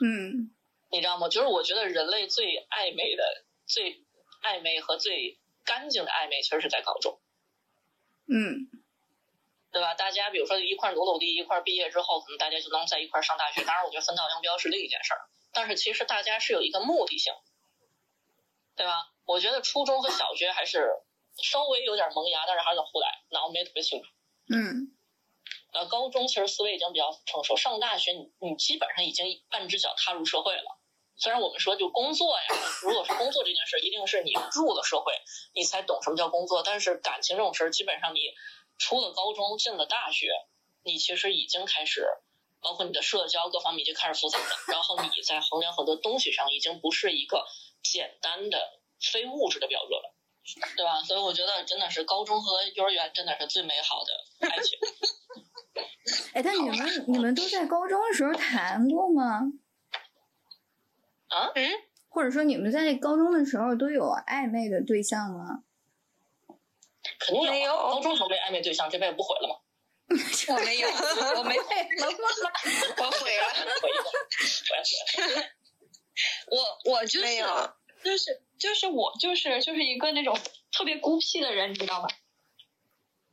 嗯，你知道吗？就是我觉得人类最暧昧的、最暧昧和最干净的暧昧，其实是在高中。嗯，对吧？大家比如说一块努努力，一块毕业之后，可能大家就能在一块上大学。当然，我觉得分道扬镳是另一件事儿。但是其实大家是有一个目的性，对吧？我觉得初中和小学还是稍微有点萌芽，但是还是互来，脑子没特别清楚。嗯呃，高中其实思维已经比较成熟，上大学你你基本上已经半只脚踏入社会了。虽然我们说就工作呀，如果是工作这件事，一定是你入了社会，你才懂什么叫工作。但是感情这种事儿，基本上你出了高中进了大学，你其实已经开始，包括你的社交各方面已经开始复杂了。然后你在衡量很多东西上，已经不是一个简单的非物质的标准了，对吧？所以我觉得真的是高中和幼儿园真的是最美好的爱情。[laughs] 哎，但你们你们都在高中的时候谈过吗？啊？嗯，或者说你们在高中的时候都有暧昧的对象吗？[laughs] 肯定有啊，没有高中时候没暧昧对象，这辈子不毁了吗？[laughs] 我没有，我没 [laughs] 了吗？我毁了。毁一个，毁了毁了。我我就是就是就是我就是就是一个那种特别孤僻的人，你知道吧？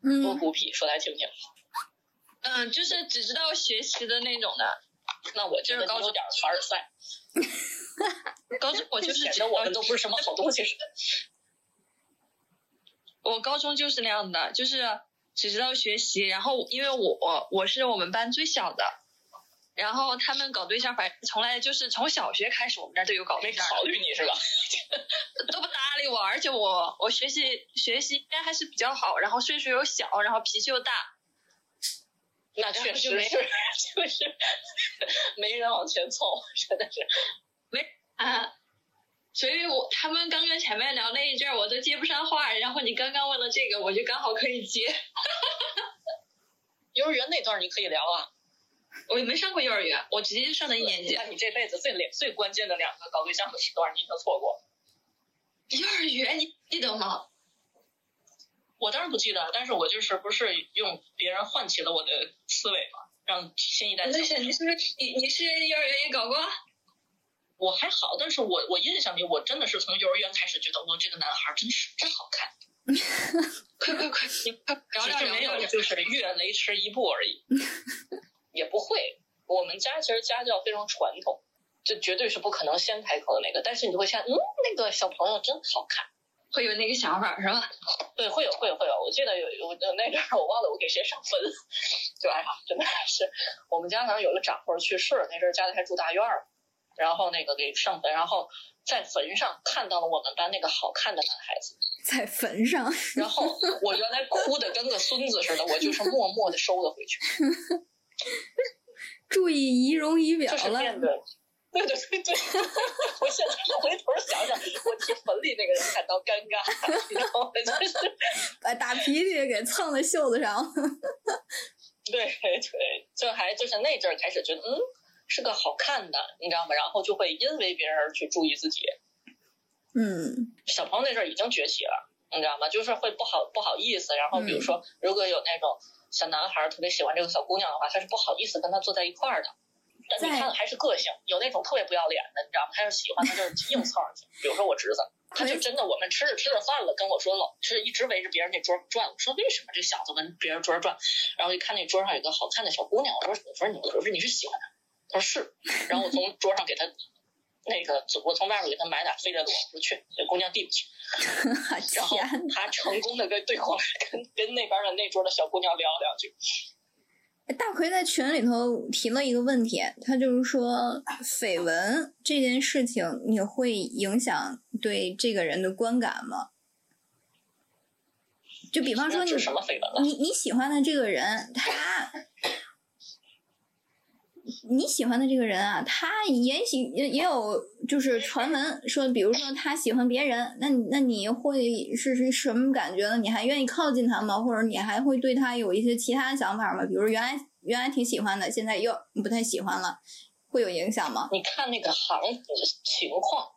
嗯，多孤僻，说来听听。嗯，就是只知道学习的那种的。那我就是高中点凡尔赛，[laughs] 高中我就是觉得我们都不是什么好东西似的。[laughs] 我高中就是那样的，就是只知道学习，然后因为我我是我们班最小的，然后他们搞对象，反正从来就是从小学开始，我们这儿都有搞对象的，考虑你是吧？[laughs] 都不搭理我，而且我我学习学习应该还是比较好，然后岁数又小，然后脾气又大，那确实是，就是没人往前凑，真的是。啊，[laughs] 所以我他们刚刚前面聊那一阵儿，我都接不上话，然后你刚刚问了这个，我就刚好可以接。[laughs] 幼儿园那段你可以聊啊，我也没上过幼儿园，我直接就上的一年级。那你这辈子最两最关键的两个搞对象的时段，你已经错过。[laughs] 幼儿园你记得吗？我当然不记得，但是我就是不是用别人唤起了我的思维嘛，让新一代那是你是不是你你是幼儿园也搞过？我还好，但是我我印象里，我真的是从幼儿园开始觉得，我这个男孩真是真好看，[laughs] 快快快，你快聊聊只是没有聊聊。就是越雷池一步而已，[laughs] 也不会。我们家其实家教非常传统，这绝对是不可能先开口的那个。但是你就会想，嗯，那个小朋友真好看。会有那个想法是吧？对，会有会有会有。我记得有有那阵儿我忘了我给谁上坟，就哎呀，真的是我们家好像有个长辈去世，那阵儿家里还住大院儿，然后那个给上坟，然后在坟上看到了我们班那个好看的男孩子，[laughs] 在坟上，然后我原来哭的跟个孙子似的，我就是默默的收了回去，注意仪容仪表就是了。变得。对对对对，[laughs] 我现在回头想想，我替坟里那个人感到尴尬，你知道吗？就是把大鼻涕给蹭在袖子上。对对，就还就是那阵儿开始觉得，嗯，是个好看的，你知道吗？然后就会因为别人而去注意自己。嗯小朋友那阵儿已经崛起了，你知道吗？就是会不好不好意思，然后比如说，如果有那种小男孩儿特别喜欢这个小姑娘的话，他是不好意思跟她坐在一块儿的。但你在看还是个性，有那种特别不要脸的，你知道吗？他要是喜欢他就是硬凑上去。比如说我侄子，他就真的我们吃着吃着饭了，跟我说老是一直围着别人那桌转。我说为什么这小子跟别人桌转？然后一看那桌上有个好看的小姑娘，我说我说你我说你是喜欢她？他说是。然后我从桌上给他那个我从外面给他买点飞来螺，我说去，那姑娘递过去。[laughs] 然后，他成功的跟对过来，跟跟那边的那桌的小姑娘聊两句。大奎在群里头提了一个问题，他就是说绯闻这件事情，你会影响对这个人的观感吗？就比方说你什么绯闻了？你你喜欢的这个人，他，你喜欢的这个人啊，他也喜也也有就是传闻说，比如说他喜欢别人，那你那你会是是什么感觉呢？你还愿意靠近他吗？或者你还会对他有一些其他的想法吗？比如原来原来挺喜欢的，现在又不太喜欢了，会有影响吗？你看那个行的情况，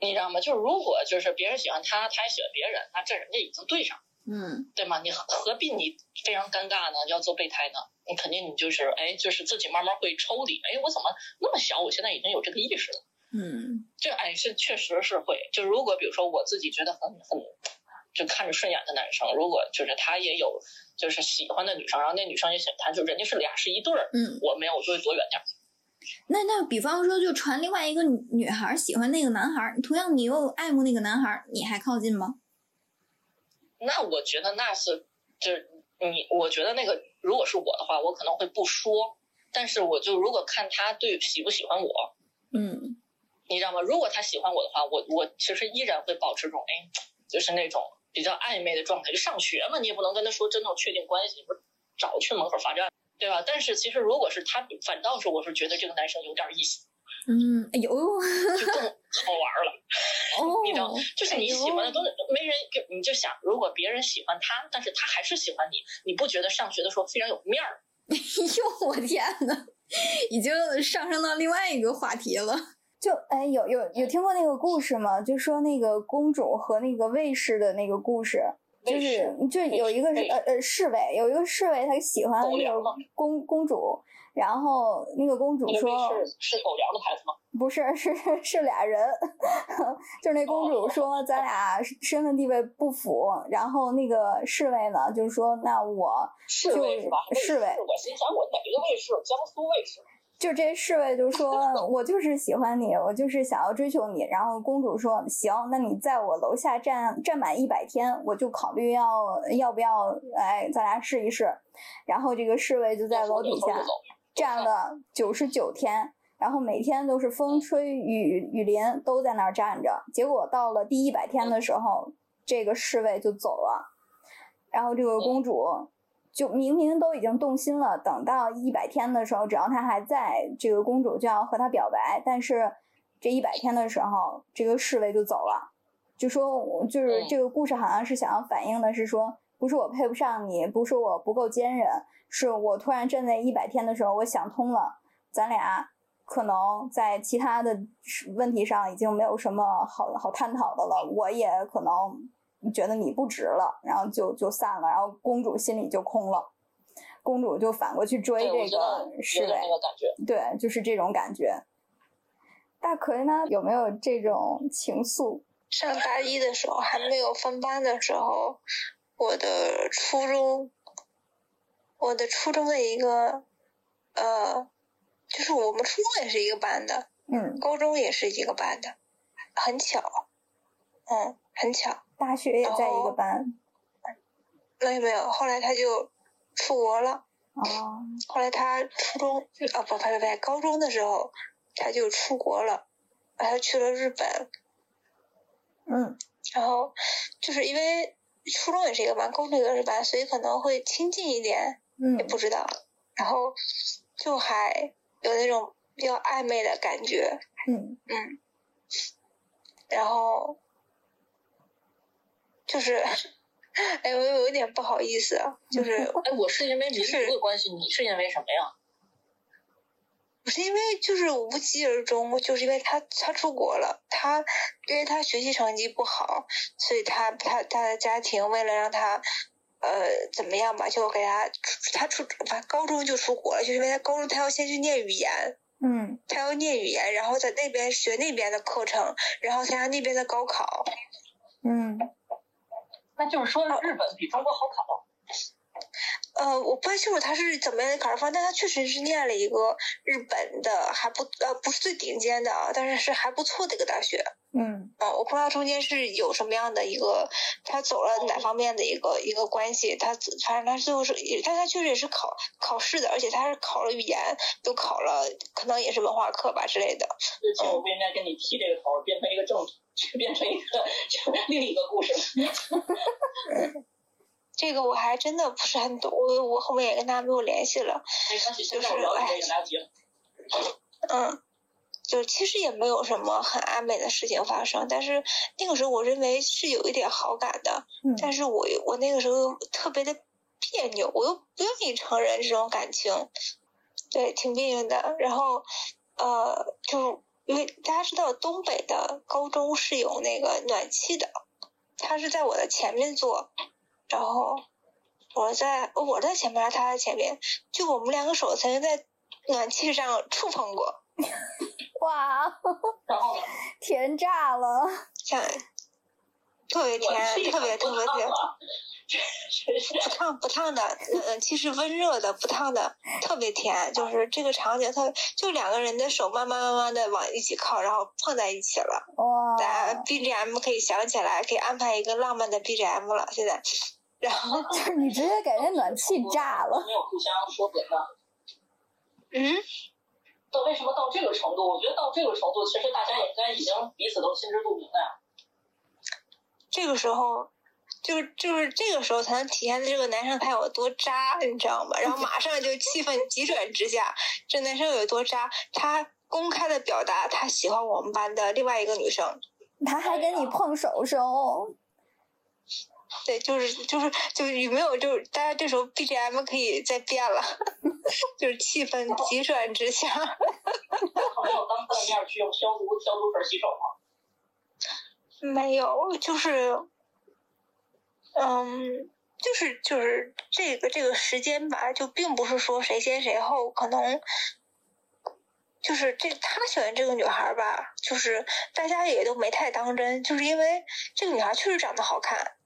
你知道吗？就是如果就是别人喜欢他，他也喜欢别人，那这人家已经对上了，嗯对吗？你何何必你非常尴尬呢？要做备胎呢？你肯定你就是哎，就是自己慢慢会抽离。哎，我怎么那么小？我现在已经有这个意识了。嗯这哎是确实是会。就如果比如说我自己觉得很很就看着顺眼的男生，如果就是他也有就是喜欢的女生，然后那女生也喜欢他，就人家是俩是一对儿，嗯，我没有，我就会躲远点儿。那那比方说，就传另外一个女女孩喜欢那个男孩，同样你又爱慕那个男孩，你还靠近吗？那我觉得那是就是你，我觉得那个如果是我的话，我可能会不说，但是我就如果看他对喜不喜欢我，嗯你知道吗？如果他喜欢我的话，我我其实依然会保持这种哎，就是那种比较暧昧的状态。就上学嘛，你也不能跟他说真正确定关系，你不是早去门口罚站，对吧？但是其实如果是他，反倒是我是觉得这个男生有点意思，嗯，哎呦，就更好玩了。哦，[laughs] 你知道，就是你喜欢的东西，没人给，你就想，如果别人喜欢他，但是他还是喜欢你，你不觉得上学的时候非常有面儿？哎呦，我天呐，已经上升到另外一个话题了。就哎，有有有听过那个故事吗？就说那个公主和那个卫士的那个故事，就是就有一个是呃呃侍卫，有一个侍卫他喜欢那个公公主，然后那个公主说是是狗粮的牌子吗？[laughs] 不是，是是俩人，[laughs] 就是那公主说咱俩身份地位不符，然后那个侍卫呢，就是说那我侍卫是吧？侍卫我心想我哪个卫士？江苏卫士。就这侍卫就说 [laughs] 我就是喜欢你，我就是想要追求你。然后公主说行，那你在我楼下站站满一百天，我就考虑要要不要哎，咱俩试一试。然后这个侍卫就在楼底下站了九十九天。然后每天都是风吹雨雨淋，都在那儿站着。结果到了第一百天的时候，这个侍卫就走了，然后这个公主就明明都已经动心了，等到一百天的时候，只要他还在，这个公主就要和他表白。但是这一百天的时候，这个侍卫就走了，就说我就是嗯这个故事好像是想要反映的是说，不是我配不上你，不是我不够坚韧，是我突然站在一百天的时候，我想通了，咱俩。可能在其他的问题上已经没有什么好好探讨的了，我也可能觉得你不值了，然后就就散了，然后公主心里就空了，公主就反过去追这个侍卫有点，那个感觉。对，就是这种感觉。大奎呢，有没有这种情愫？上大一的时候，还没有分班的时候，我的初中，我的初中的一个，呃，就是我们初中也是一个班的，嗯，高中也是一个班的，很巧，嗯，很巧。大学也在一个哦班。没有没有，后来他就出国了。哦，后来他初中啊不不不不，高中的时候他就出国了，他去了日本。嗯然后就是因为初中也是一个班，高中也是一个班，所以可能会亲近一点，嗯也不知道。然后就还有那种比较暧昧的感觉，嗯嗯。然后就是，[laughs] 哎，我有一点不好意思啊，就是 [laughs] 哎，我是因为民就是族的关系，你是因为什么呀？不是因为就是无疾而终，就是因为他他出国了，他因为他学习成绩不好，所以他他他的家庭为了让他呃怎么样吧，就给他他出反正高中就出国了，就是因为他高中他要先去念语言，嗯他要念语言，然后在那边学那边的课程，然后参加那边的高考。嗯那就是说日本比中国好考。呃，我不太清楚他是怎么样的考试方，但他确实是念了一个日本的还不呃不是最顶尖的啊，但是是还不错的一个大学。嗯嗯，我不知道中间是有什么样的一个，他走了哪方面的一个一个关系，他反正他最后是，但他确实也是考考试的，而且他是考了语言，都考了，可能也是文化课吧之类的。就其实我不应该跟你提这个头，变成一个正题，就 [laughs] 变成一个就另一个故事。[laughs] 这个我还真的不是很懂，我我后面也跟他没有联系了。没关系，现在我聊你这个来不及。嗯，就其实也没有什么很暧昧的事情发生，但是那个时候我认为是有一点好感的，嗯但是我我那个时候又特别的别扭，我又不愿意承认这种感情，对，挺别扭的。然后呃，就因为大家知道东北的高中是有那个暖气的，他是在我的前面坐，然后我在我在前面，他在前面，就我们两个手曾经在暖气上触碰过。[laughs] 哇，然后？甜炸了！像特别甜，特别特别甜。不烫不烫的，嗯嗯，其实温热的，不烫的，特别甜。就是这个场景，特就两个人的手慢慢慢慢的往一起靠，然后碰在一起了。哇，大家 BGM 可以想起来，可以安排一个浪漫的 BGM 了。现在，然后 [laughs] 就是你直接给人暖气炸了。没有互相说别的。嗯，到为什么到这个程度？我觉得到这个程度，其实大家应该已经彼此都心知肚明了呀。这个时候，就是就是这个时候才能体现这个男生他有多渣，你知道吗？然后马上就气氛急转直下，这男生有多渣，他公开的表达他喜欢我们班的另外一个女生。他还跟你碰手手，对，就是就是就是有没有就是大家这时候 BGM 可以再变了，[laughs] 就是气氛急转直下。没有当他的面去用消毒消毒水洗手吗？[laughs] 没有，就是，嗯，就是就是这个这个时间吧，就并不是说谁先谁后，可能就是这他喜欢这个女孩儿吧，就是大家也都没太当真，就是因为这个女孩确实长得好看，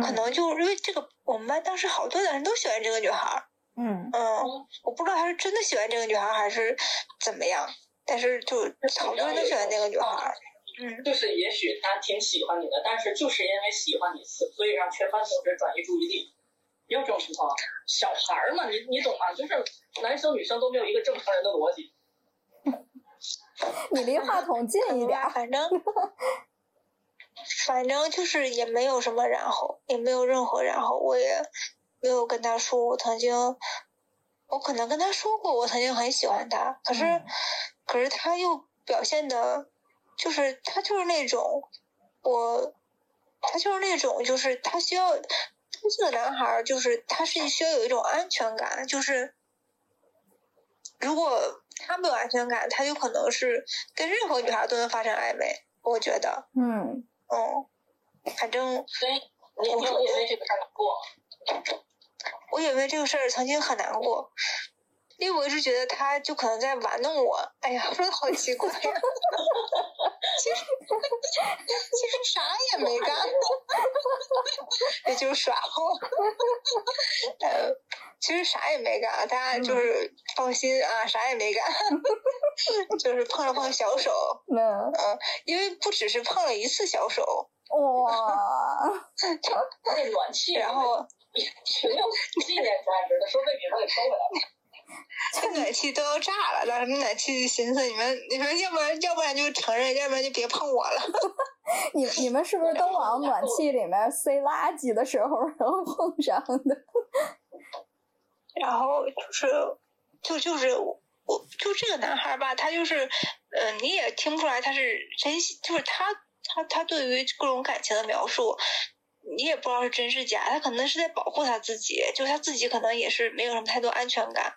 可嗯能就因为这个我们班当时好多男生都喜欢这个女孩儿，嗯嗯，我不知道他是真的喜欢这个女孩儿还是怎么样，但是就好多人都喜欢那个女孩儿，嗯。就是也许他挺喜欢你的，但是就是因为喜欢你，所以让全班同学转移注意力。也有这种情况，小孩儿嘛，你你懂吗？就是男生女生都没有一个正常人的逻辑。[laughs] 你离话筒近一点。反正反正就是也没有什么然后，也没有任何然后，我也没有跟他说我曾经，我可能跟他说过我曾经很喜欢他，可是、嗯可是他又表现的，就是他就是那种我，他就是那种就是他需要。这个男孩儿就是他是需要有一种安全感，就是如果他没有安全感，他就可能是跟任何女孩都能发生暧昧。我觉得，嗯嗯，反正所以你你有因为这个事儿难过吗？我也为这个事儿曾经很难过，因为我一直觉得他就可能在玩弄我。哎呀，说的好奇怪呀！[laughs] 其实其实啥也没干，也就是耍我。呃，其实啥也没干，大家就是放心啊，啥也没干，[laughs] 就是碰了碰小手。嗯嗯，因为不只是碰了一次小手，哇，[laughs] 那暖气，然后也挺有纪念价值的，说被你们给收回来了。这暖气都要炸了，当时那暖气就寻思你们，你们要不然要不然就承认，要不然就别碰我了。[laughs] 你你们是不是都往暖气里面塞垃圾的时候，[laughs] 然后碰上的？然后就是，就就是我，就这个男孩吧，他就是，嗯、你也听不出来他是真心，就是他他他对于各种感情的描述，你也不知道是真是假，他可能是在保护他自己，就他自己可能也是没有什么太多安全感。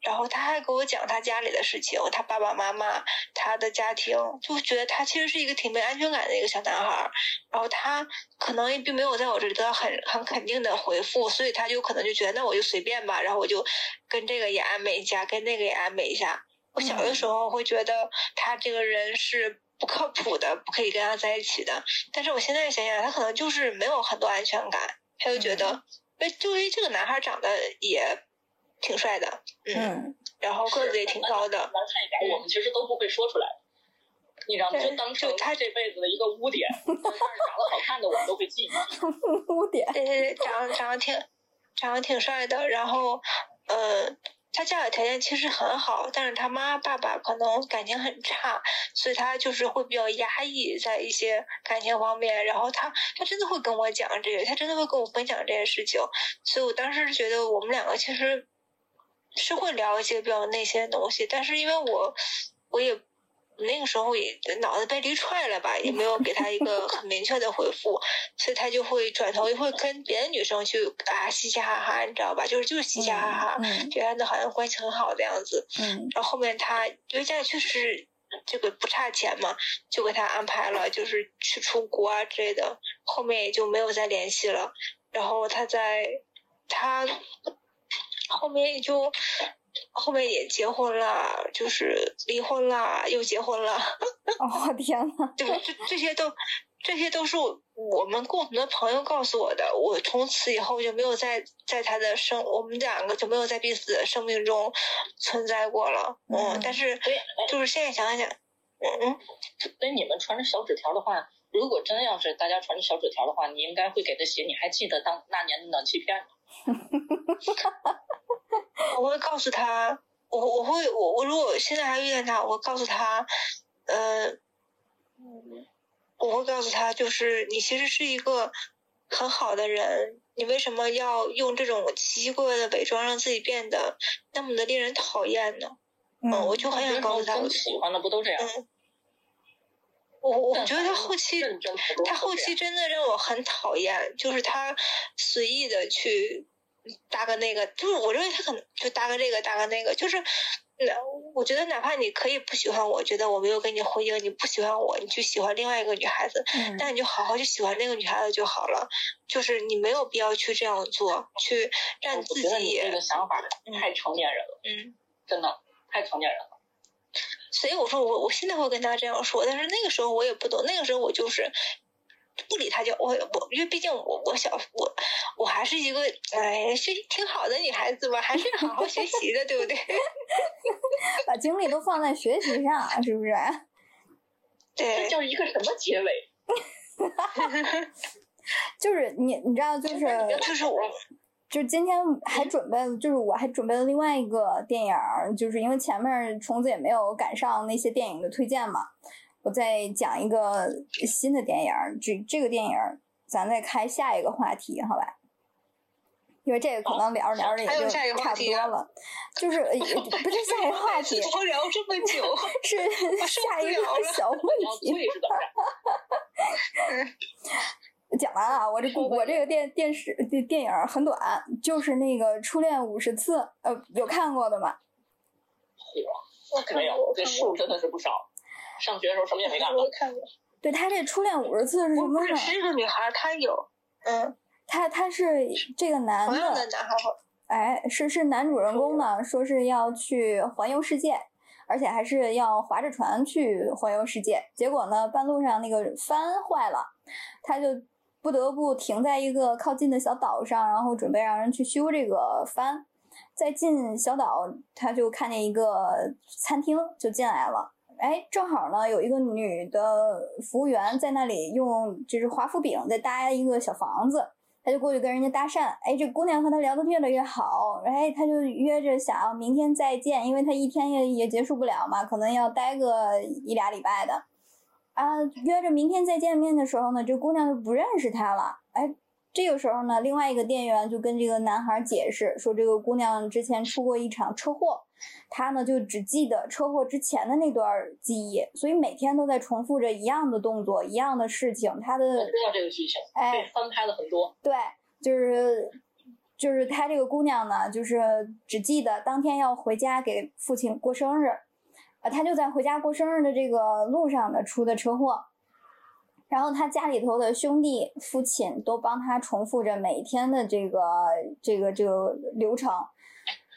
然后他还给我讲他家里的事情，他爸爸妈妈，他的家庭，就觉得他其实是一个挺没安全感的一个小男孩儿。然后他可能也并没有在我这里得到很很肯定的回复，所以他就可能就觉得那我就随便吧，然后我就跟这个也暧昧一下，跟那个也暧昧一下。我小的时候会觉得他这个人是不靠谱的，不可以跟他在一起的。但是我现在想想，他可能就是没有很多安全感，他就觉得，哎，就因为这个男孩长得也挺帅的，嗯，嗯然后个子也挺高的，难看一点，我们其实都不会说出来。你知道吗？就当成就他这辈子的一个污点，但是长得好看的我们都会记住。[laughs] 污点。对对对，长得长得挺长得挺帅的，然后呃，他家里条件其实很好，但是他妈爸爸可能感情很差，所以他就是会比较压抑在一些感情方面，然后他他真的会跟我讲这个，他真的会跟我分享这些事情，所以我当时觉得我们两个其实是会聊一些比较那些东西，但是因为我我也。那个时候也脑子被驴踹了吧，也没有给他一个很明确的回复，所以他就会转头会跟别的女生去啊嘻嘻哈哈，你知道吧？就是就是嘻嘻哈哈，嗯觉得好像关系很好的样子。嗯然后后面他因为家里确实是这个不差钱嘛，就给他安排了就是去出国啊之类的，后面也就没有再联系了。然后他在他后面也就后面也结婚了，就是离婚了，又结婚了。[laughs] 哦天呐，对，这这些都这些都是我我们共同的朋友告诉我的。我从此以后就没有在在他的生，我们两个就没有在彼此的生命中存在过了。嗯，嗯但是就是现在想想，嗯嗯，所以你们传着小纸条的话，如果真要是大家传着小纸条的话，你应该会给他写，你还记得当那年的暖气片吗？[laughs] 我会告诉他，我我会我我如果现在还遇见他，我会告诉他，呃，嗯，我会告诉他，就是你其实是一个很好的人，你为什么要用这种奇奇怪怪的伪装让自己变得那么的令人讨厌呢？嗯，我就很想告诉他，真喜欢的不都这样？嗯，我我觉得他后期他后期真的让我很讨厌，就是他随意的去搭个那个，就是我认为他可能就搭个这个搭个那个，就是。那我觉得，哪怕你可以不喜欢我，觉得我没有跟你回应，你不喜欢我，你去喜欢另外一个女孩子，嗯那你就好好去喜欢那个女孩子就好了。就是你没有必要去这样做，去让我自觉得你己这个想法太成年人了，嗯。真的太成年人了。所以我说我我现在会跟他这样说，但是那个时候我也不懂，那个时候我就是不理他就我我，因为毕竟我我小我我还是一个哎学习挺好的女孩子吧，还是好好学习的，对不对？[laughs] 把精力都放在学习上，是不是？[laughs] 这对，叫一个什么结尾？[laughs] 就是你，你知道，就是就是我就今天还准备了，就是我还准备了另外一个电影儿，就是因为前面虫子也没有赶上那些电影的推荐嘛，我再讲一个新的电影儿，这这个电影儿咱再开下一个话题，好吧？因为这个可能聊着聊着也就下一个话差不多了，就是 [laughs] 呃不是下一个话题，怎么聊这么久？[laughs] 是下一个小问题。[laughs] 讲完了啊，我这故 [laughs] 我这个电电视电电影儿很短，就是那个《初恋五十次》，呃，有看过的吗？火，没有，这数真的是不少。上学的时候什么也没干过我，看过，对他这《初恋五十次》是什么是这个女孩，她有嗯他他是这个男同样的的，男孩会哎，是是男主人公呢，说是要去环游世界，而且还是要划着船去环游世界。结果呢，半路上那个帆坏了，他就不得不停在一个靠近的小岛上，然后准备让人去修这个帆。在进小岛，他就看见一个餐厅，就进来了。哎，正好呢，有一个女的服务员在那里用就是华夫饼在搭一个小房子，他就过去跟人家搭讪，哎，这姑娘和他聊得越来越好，哎，他就约着想要明天再见，因为他一天也也结束不了嘛，可能要待个一俩礼拜的，啊，约着明天再见面的时候呢，这姑娘就不认识他了，哎，这个时候呢，另外一个店员就跟这个男孩解释说，这个姑娘之前出过一场车祸，她呢就只记得车祸之前的那段记忆，所以每天都在重复着一样的动作、一样的事情，她的我知道这个剧情，哎被翻拍了很多。对，就是就是她这个姑娘呢，就是只记得当天要回家给父亲过生日，啊，他就在回家过生日的这个路上呢出的车祸，然后他家里头的兄弟、父亲都帮他重复着每天的这个这个这个流程。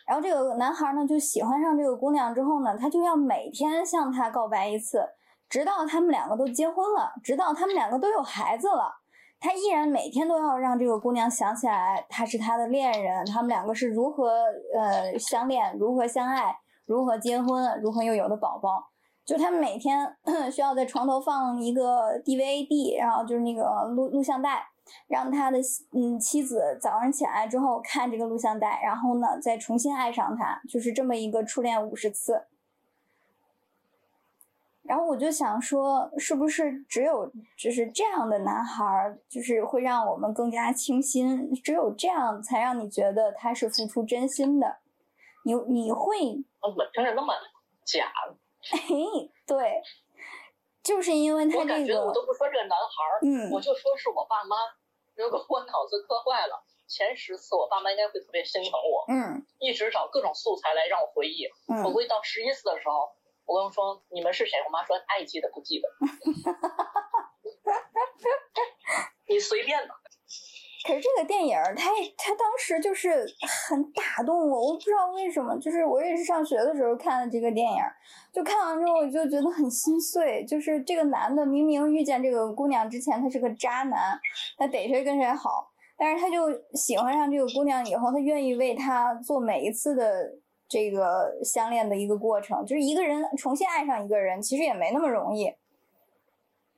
然后这个男孩呢，就喜欢上这个姑娘之后呢，他就要每天向她告白一次，直到他们两个都结婚了，直到他们两个都有孩子了。他依然每天都要让这个姑娘想起来他是他的恋人，他们两个是如何呃相恋、如何相爱、如何结婚、如何又有的宝宝。就他们每天 [clears throat] 需要在床头放一个 DVD，然后就是那个录录像带，让他的嗯妻子早上起来之后看这个录像带，然后呢再重新爱上他，就是这么一个初恋五十次。然后我就想说，是不是只有就是这样的男孩，就是会让我们更加倾心？只有这样才让你觉得他是付出真心的。你你会，怎么听着那么假？嘿，对，就是因为他我感，觉我都不说这个男孩儿，嗯我就说是我爸妈。如果我脑子磕坏了，前十次我爸妈应该会特别心疼我，嗯一直找各种素材来让我回忆。我嗯，估计到十一次的时候，我跟我说你们是谁，我妈说爱记得不记得。[laughs] 你随便吧。可是这个电影儿，它它当时就是很打动我，我不知道为什么，就是我也是上学的时候看的这个电影儿，就看完之后我就觉得很心碎。就是这个男的明明遇见这个姑娘之前他是个渣男，他逮谁跟谁好，但是他就喜欢上这个姑娘以后，他愿意为她做每一次的这个相恋的一个过程。就是一个人重新爱上一个人，其实也没那么容易。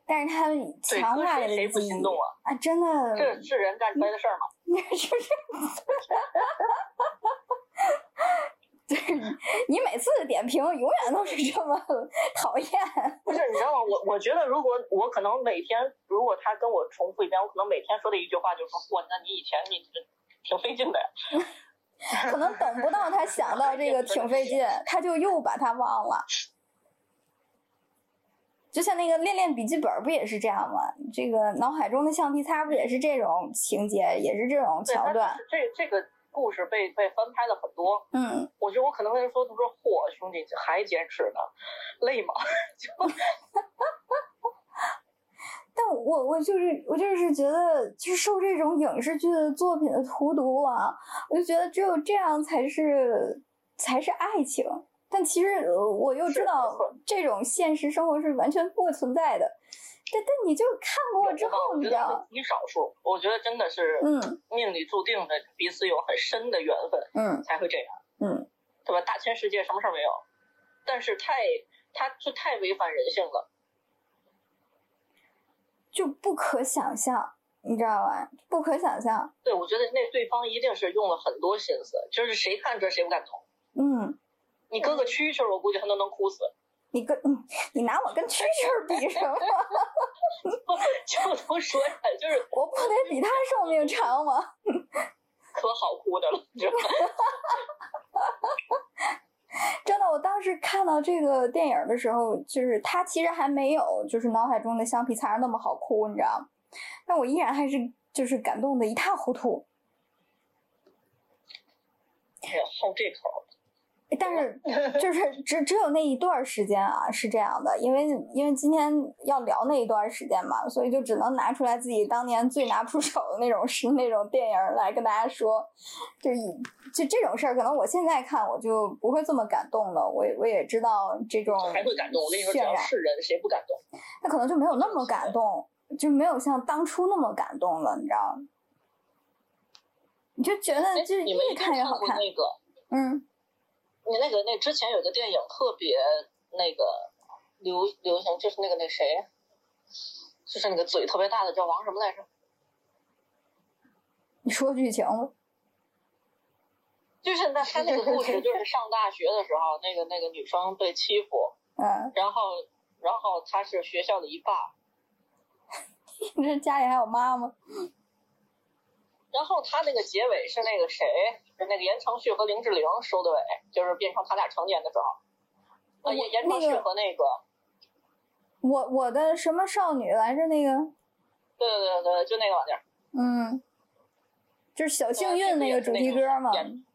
但是他们，强化了搁谁谁不心动啊？啊，真的，这是人干出来的事儿吗？[laughs] 就是，[laughs] 就是 [laughs] 你每次的点评永远都是这么讨厌。不是，你知道吗？我我觉得，如果我可能每天，如果他跟我重复一遍，我可能每天说的一句话就是说，嚯，那你以前你这挺费劲的呀。可能等不到他想到这个挺费劲，他就又把他忘了。就像那个《恋恋笔记本》不也是这样吗？这个脑海中的橡皮擦不也是这种情节，也是这种桥段？这这个故事被被翻拍了很多，嗯，我觉得我可能会说，他说嚯，兄弟还坚持呢，累吗？[laughs] 就 [laughs] 但我我就是我就是觉得，就是受这种影视剧的作品的荼毒啊，我就觉得只有这样才是才是爱情。但其实呃我又知道这种现实生活是完全不存在的。但但你就看过之后，你知道，极少数，我觉得真的是嗯命里注定的，彼此有很深的缘分嗯才会这样，嗯，对吧？大千世界什么事儿没有，但是太他就太违反人性了。就不可想象，你知道吧？不可想象。对，我觉得那对方一定是用了很多心思，就是谁看这谁不感动。嗯，你搁个蛐蛐儿，我估计他都能哭死。你跟嗯你拿我跟蛐蛐儿比什么？[laughs] 就都说呀，就是我不得比他寿命长吗？[laughs] 可好哭的了，你知道吗？[laughs] 真的，我当时看到这个电影的时候，就是他其实还没有就是脑海中的橡皮擦那么好哭，你知道吗？但我依然还是就是感动的一塌糊涂。哎呀，好这口儿。但是 [laughs] 就是只只有那一段时间啊是这样的，因为因为今天要聊那一段时间嘛，所以就只能拿出来自己当年最拿不出手的那种是那种电影来跟大家说，就以就这种事儿，可能我现在看我就不会这么感动了，我也我也知道这种还会感动。我跟你说，只渲染，要是人，谁不感动？[laughs] 那可能就没有那么感动，就没有像当初那么感动了，你知道？你就觉得哎就越看看越好看，过那个，嗯你那个那之前有个电影特别那个流流行，就是那个那谁，就是那个嘴特别大的叫王什么来着？[laughs] 你说剧情吧，[laughs] 就是那他那个故事，就是上大学的时候，那个那个女生被欺负，嗯，然后然后他是学校的一霸，[laughs] 你这家里还有妈吗？然后他那个结尾是那个谁，是那个言承旭和林志玲收的尾，就是变成他俩成年的时候，呃，我言言承旭和那个，我我的什么少女来着？那个，对对对对，就那个玩意儿，嗯，就是小幸运那个主题歌嘛。演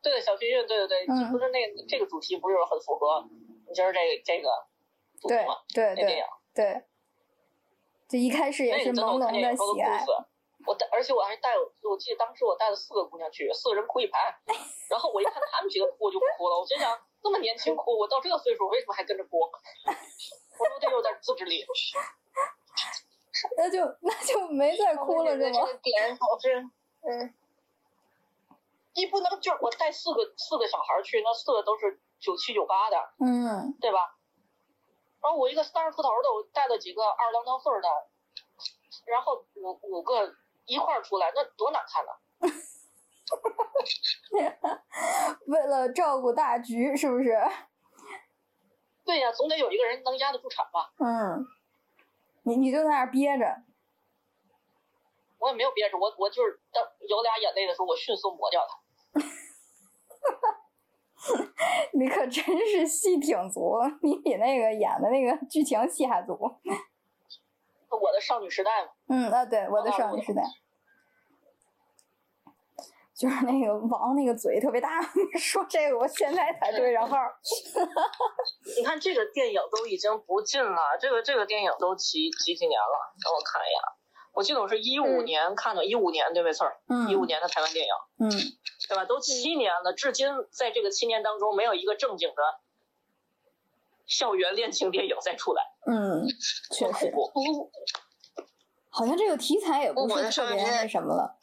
对小幸运，对对对，嗯不是那这个主题不是很符合，就是这个这个主题对嘛，对那电影对。对，就一开始也是朦胧的喜爱。我带，而且我还带我，我记得当时我带了四个姑娘去，四个人哭一排。[laughs] 然后我一看她们几个哭，我就哭了。我心想，这么年轻哭，我到这个岁数为什么还跟着哭？我说得有点自制力。[laughs] 那就那就没再哭了是吗？这个点好是，嗯，你不能就是我带四个四个小孩去，那四个都是九七九八的，嗯，对吧？然后我一个三十出头的，我带了几个二郎当岁的，然后五五个一块儿出来，那多难看呐！[laughs] 为了照顾大局，是不是？[laughs] 对呀，总得有一个人能压得住场吧？嗯，你你就在那儿憋着，我也没有憋着，我我就是当有俩眼泪的时候，我迅速抹掉它。[laughs] 你可真是戏挺足，你比那个演的那个剧情戏还足。我的少女时代嘛，嗯啊，对，我的少女时代，就是那个王那个嘴特别大，[laughs] 说这个我现在才对上号。你看这个电影都已经不近了，这个这个电影都几几几年了？让我看一眼，我记得我是一五嗯年看的，一五年对没错儿，嗯一五年的台湾电影，嗯对吧？都七年了，至今在这个七年当中，没有一个正经的校园恋情电影再出来，嗯，确实，恐怖。好像这个题材也不我的是特别那什么了。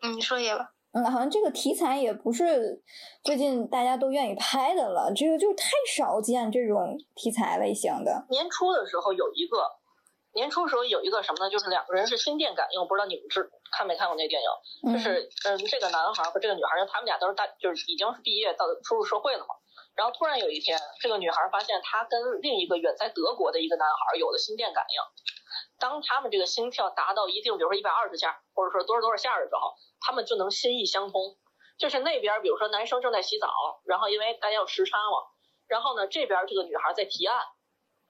嗯，你说野吧。嗯，好像这个题材也不是最近大家都愿意拍的了，这个就太少见这种题材类型的。年初的时候有一个，年初时候有一个什么呢？就是两个人是心电感应，我不知道你们是看没看过那电影？嗯就是嗯，这个男孩和这个女孩，他们俩都是大，就是已经是毕业到出入社会了嘛。然后突然有一天，这个女孩发现她跟另一个远在德国的一个男孩有了心电感应。当他们这个心跳达到一定，比如说一百二十下，或者说多少多少下的时候，他们就能心意相通。就是那边，比如说男生正在洗澡，然后因为大家有时差嘛，然后呢这边这个女孩在提案，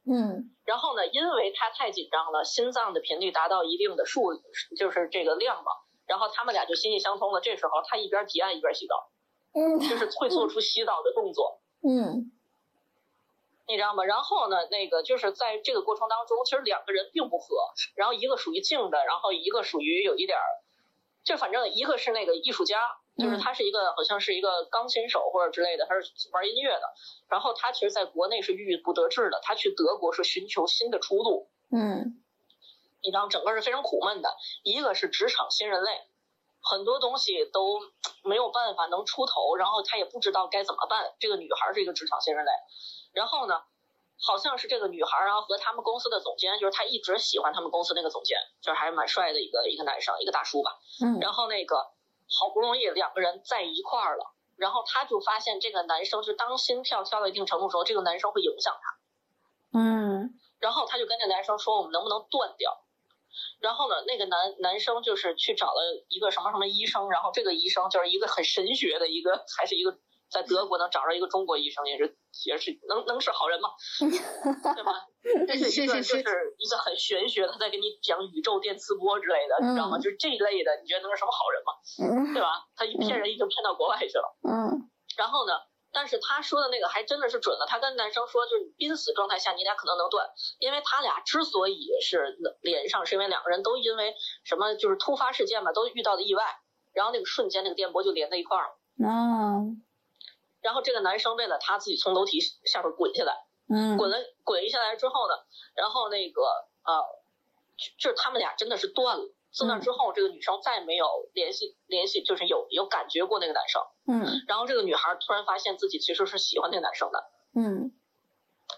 嗯然后呢，因为她太紧张了，心脏的频率达到一定的数，就是这个量嘛，然后他们俩就心意相通了。这时候她一边提案一边洗澡，嗯就是会做出洗澡的动作，嗯你知道吗？然后呢，那个就是在这个过程当中，其实两个人并不合，然后一个属于静的，然后一个属于有一点儿，就反正一个是那个艺术家，就是他是一个好像是一个钢琴手或者之类的，他是玩音乐的，然后他其实在国内是郁郁不得志的，他去德国是寻求新的出路。嗯你知道，整个是非常苦闷的。一个是职场新人类，很多东西都没有办法能出头，然后他也不知道该怎么办。这个女孩是一个职场新人类，然后呢，好像是这个女孩啊和他们公司的总监，就是他一直喜欢他们公司那个总监，就是还是蛮帅的一个一个男生，一个大叔吧。嗯然后那个好不容易两个人在一块儿了，然后他就发现这个男生就当心跳跳到一定程度的时候，这个男生会影响他。嗯然后他就跟那男生说，我们能不能断掉？然后呢，那个男男生就是去找了一个什么什么医生，然后这个医生就是一个很神学的一个，还是一个在德国能找着一个中国医生，也是也是能能是好人吗？[laughs] 对吧？这是一个就是一个很玄学，他在给你讲宇宙电磁波之类的，你知道吗？嗯就是这一类的，你觉得能是什么好人吗？嗯对吧？他一骗人已经骗到国外去了。嗯然后呢，但是他说的那个还真的是准的。他跟男生说，就是濒死状态下你俩可能能断，因为他俩之所以是连上，是因为两个人都因为什么就是突发事件嘛，都遇到了意外，然后那个瞬间那个电波就连在一块儿了。啊然后这个男生为了他自己从楼梯下边滚下来，嗯滚了滚一下来之后呢，然后那个呃，就就是他们俩真的是断了。自那之后，这个女生再没有联系联系，就是有有感觉过那个男生。嗯然后这个女孩突然发现自己其实是喜欢那个男生的，嗯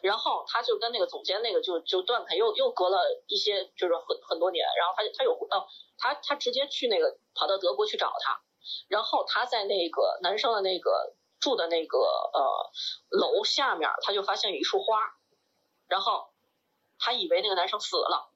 然后她就跟那个总监那个就就断开，又又隔了一些就是很很多年，然后她她有哦，她她直接去那个跑到德国去找他，然后她在那个男生的那个住的那个呃楼下面，她就发现有一束花，然后她以为那个男生死了。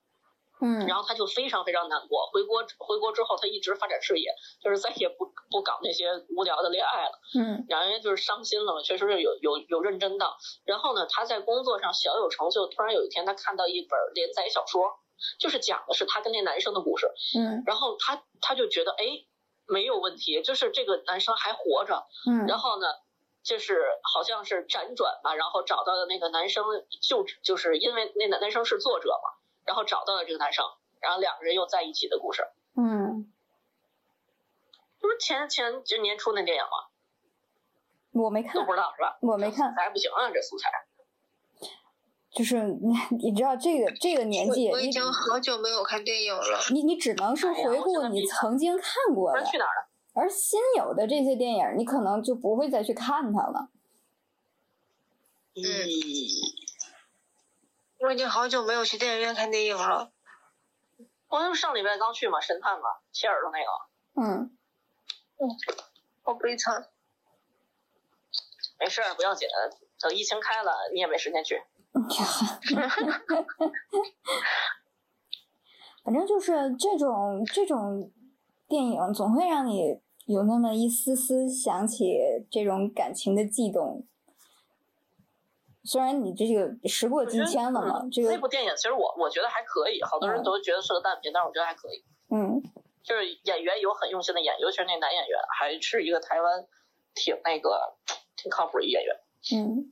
嗯然后他就非常非常难过。回国回国之后，他一直发展事业，就是再也不不搞那些无聊的恋爱了。嗯两人就是伤心了嘛，确实是有有有认真的。然后呢，他在工作上小有成就，突然有一天他看到一本连载小说，就是讲的是他跟那男生的故事。嗯然后他他就觉得哎没有问题，就是这个男生还活着。嗯然后呢，就是好像是辗转吧，然后找到的那个男生就就是因为那男男生是作者嘛，然后找到了这个男生，然后两个人又在一起的故事。嗯，不是前前就年初那电影吗？我没看都不，知道是吧？我没看素材不行啊，这素材。就是你 [laughs] 知道这个这个年纪，我已经好久没有看电影了。你你只能是回顾你曾经看过的不然，去哪儿了？而新有的这些电影，你可能就不会再去看它了。咦，我已经好久没有去电影院看电影了。我就上礼拜刚去嘛，神探嘛，切耳朵那个，嗯嗯好悲惨。没事儿，不要紧，等疫情开了，你也没时间去。[laughs] 反正就是这种这种电影，总会让你有那么一丝丝想起这种感情的悸动。虽然你这个时过境迁了嘛，这个那部电影其实我我觉得还可以，好多人嗯都觉得是个烂片，但是我觉得还可以。嗯就是演员有很用心的演，尤其是那男演员，还是一个台湾挺那个挺靠谱的演员。嗯。